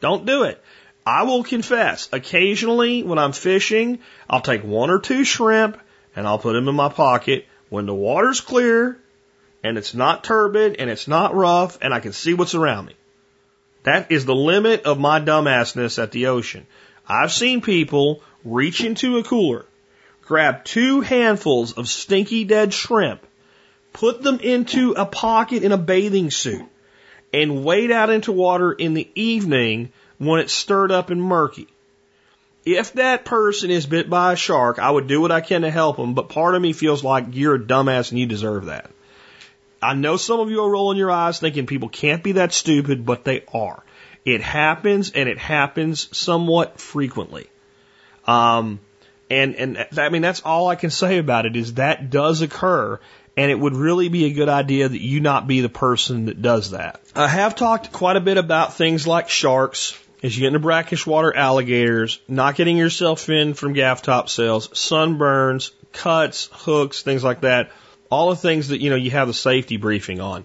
Don't do it. I will confess, occasionally when I'm fishing, I'll take one or two shrimp and I'll put them in my pocket when the water's clear and it's not turbid and it's not rough and I can see what's around me. That is the limit of my dumbassness at the ocean. I've seen people reach into a cooler, grab two handfuls of stinky dead shrimp, put them into a pocket in a bathing suit, and wade out into water in the evening when it's stirred up and murky. If that person is bit by a shark, I would do what I can to help them, but part of me feels like you're a dumbass and you deserve that. I know some of you are rolling your eyes thinking people can't be that stupid, but they are. It happens and it happens somewhat frequently. Um, and, and I mean, that's all I can say about it is that does occur and it would really be a good idea that you not be the person that does that. I have talked quite a bit about things like sharks, as you get into brackish water alligators, not getting yourself in from gaff top topsails, sunburns, cuts, hooks, things like that. All the things that, you know, you have the safety briefing on.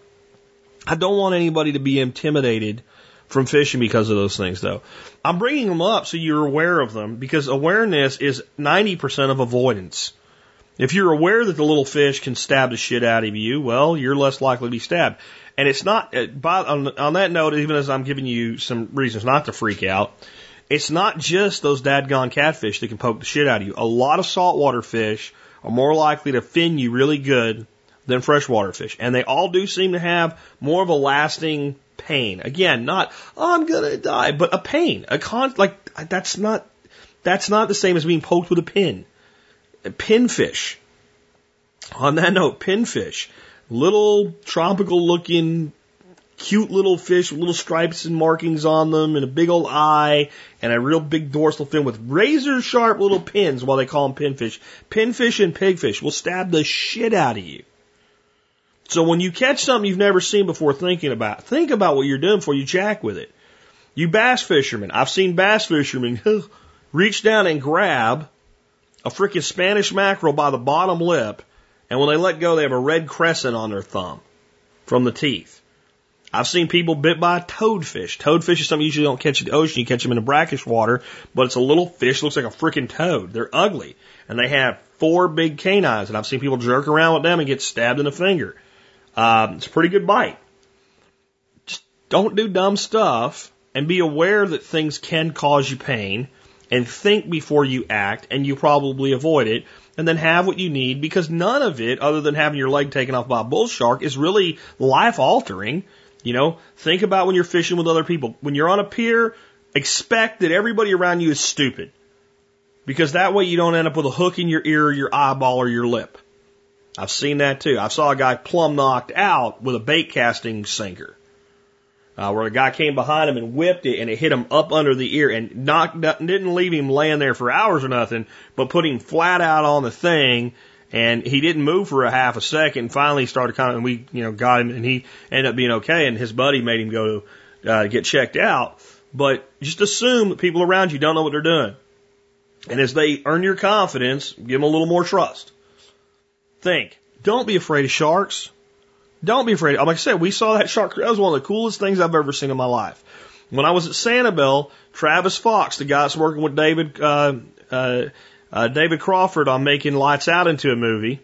I don't want anybody to be intimidated from fishing because of those things though. I'm bringing them up so you're aware of them because awareness is 90% of avoidance. If you're aware that the little fish can stab the shit out of you, well, you're less likely to be stabbed. And it's not, uh, on, on that note, even as I'm giving you some reasons not to freak out, it's not just those dadgone catfish that can poke the shit out of you. A lot of saltwater fish are more likely to fin you really good than freshwater fish. And they all do seem to have more of a lasting pain. Again, not, oh, I'm gonna die, but a pain. A con, like, that's not, that's not the same as being poked with a pin. Pinfish. On that note, pinfish. Little tropical looking, cute little fish with little stripes and markings on them and a big old eye and a real big dorsal fin with razor sharp little pins while they call them pinfish. Pinfish and pigfish will stab the shit out of you. So when you catch something you've never seen before thinking about, think about what you're doing before you jack with it. You bass fishermen, I've seen bass fishermen reach down and grab a freaking Spanish mackerel by the bottom lip, and when they let go, they have a red crescent on their thumb from the teeth. I've seen people bit by a toadfish. Toadfish is something you usually don't catch in the ocean. You catch them in the brackish water, but it's a little fish, looks like a freaking toad. They're ugly, and they have four big canines, and I've seen people jerk around with them and get stabbed in the finger. Um, it's a pretty good bite. Just don't do dumb stuff, and be aware that things can cause you pain and think before you act, and you probably avoid it, and then have what you need because none of it, other than having your leg taken off by a bull shark, is really life altering. You know, think about when you're fishing with other people. When you're on a pier, expect that everybody around you is stupid. Because that way you don't end up with a hook in your ear, your eyeball, or your lip. I've seen that too. I saw a guy plumb knocked out with a bait casting sinker uh, where a guy came behind him and whipped it and it hit him up under the ear and knocked, didn't leave him laying there for hours or nothing, but put him flat out on the thing and he didn't move for a half a second. Finally, he started of, and we, you know, got him, and he ended up being okay. And his buddy made him go uh, get checked out. But just assume that people around you don't know what they're doing, and as they earn your confidence, give them a little more trust. Think. Don't be afraid of sharks. Don't be afraid. Like I said, we saw that shark. That was one of the coolest things I've ever seen in my life. When I was at Sanibel, Travis Fox, the guy that's working with David uh, uh, uh, David Crawford on making Lights Out into a movie,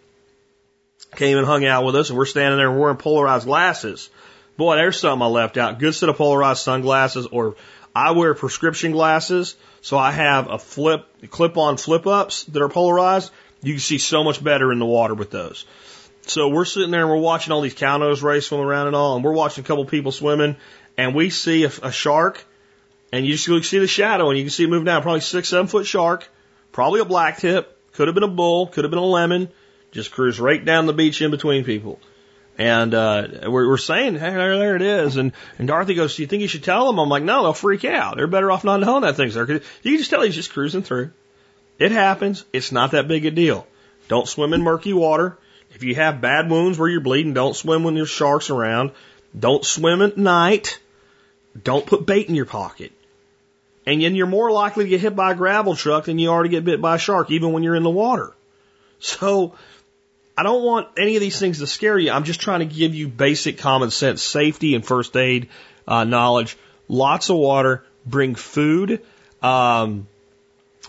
came and hung out with us, and we're standing there wearing polarized glasses. Boy, there's something I left out. Good set of polarized sunglasses, or I wear prescription glasses, so I have a flip clip-on flip-ups that are polarized. You can see so much better in the water with those. So we're sitting there and we're watching all these cow nose rays swim around and all, and we're watching a couple people swimming, and we see a, a shark, and you just see the shadow, and you can see it move down, probably six, seven foot shark, probably a black tip, could have been a bull, could have been a lemon, just cruise right down the beach in between people. And uh, we're, we're saying, hey, there, it is. And, and Dorothy goes, do you think you should tell them? I'm like, no, they'll freak out. They're better off not knowing that thing's there. Cause you can just tell he's just cruising through. It happens. It's not that big a deal. Don't swim in murky water. If you have bad wounds where you're bleeding, don't swim when there's sharks around. Don't swim at night. Don't put bait in your pocket. And then you're more likely to get hit by a gravel truck than you are to get bit by a shark, even when you're in the water. So, I don't want any of these things to scare you. I'm just trying to give you basic common sense safety and first aid uh, knowledge. Lots of water. Bring food. Um,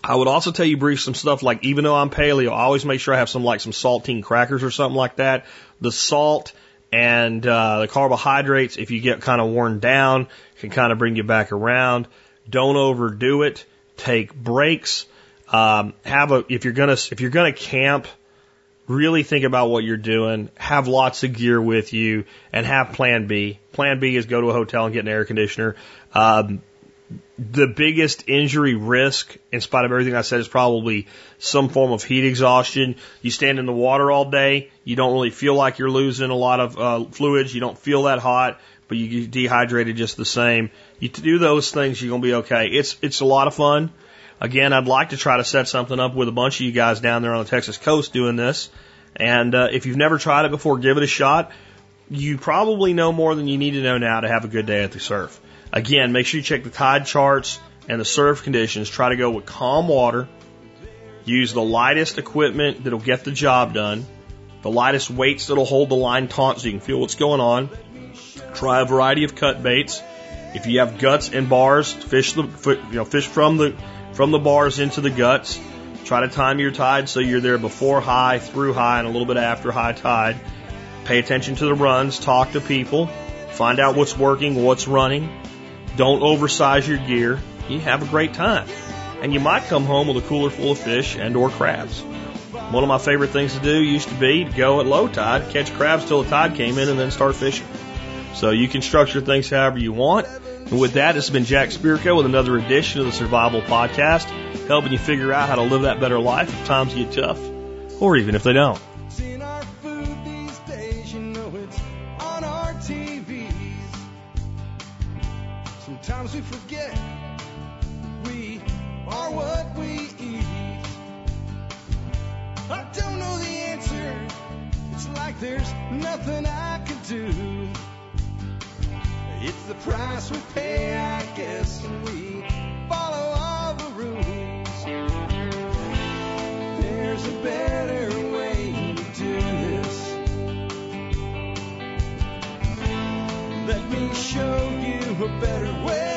I would also tell you brief some stuff like even though I'm paleo, I always make sure I have some like some saltine crackers or something like that. The salt and uh, the carbohydrates, if you get kind of worn down, can kind of bring you back around. Don't overdo it. Take breaks. Um, have a if you're gonna if you're gonna camp, really think about what you're doing. Have lots of gear with you, and have Plan B. Plan B is go to a hotel and get an air conditioner. Um, the biggest injury risk, in spite of everything I said, is probably some form of heat exhaustion. You stand in the water all day, you don't really feel like you're losing a lot of uh, fluids, you don't feel that hot, but you get dehydrated just the same. You do those things, you're gonna be okay. It's it's a lot of fun. Again, I'd like to try to set something up with a bunch of you guys down there on the Texas coast doing this. And uh, if you've never tried it before, give it a shot. You probably know more than you need to know now to have a good day at the surf. Again, make sure you check the tide charts and the surf conditions. Try to go with calm water. Use the lightest equipment that'll get the job done. The lightest weights that'll hold the line taut so you can feel what's going on. Try a variety of cut baits. If you have guts and bars, fish the you know fish from the from the bars into the guts. Try to time your tide so you're there before high, through high, and a little bit after high tide. Pay attention to the runs. Talk to people. Find out what's working, what's running. Don't oversize your gear. You have a great time. And you might come home with a cooler full of fish and or crabs. One of my favorite things to do used to be go at low tide, catch crabs till the tide came in and then start fishing. So you can structure things however you want. And with that, has been Jack Spirko with another edition of the Survival Podcast, helping you figure out how to live that better life if times get tough, or even if they don't. Sometimes we forget we are what we eat. I don't know the answer. It's like there's nothing I can do. It's the price we pay, I guess, and we follow all the rules. There's a better way to do this. Let me show you a better way.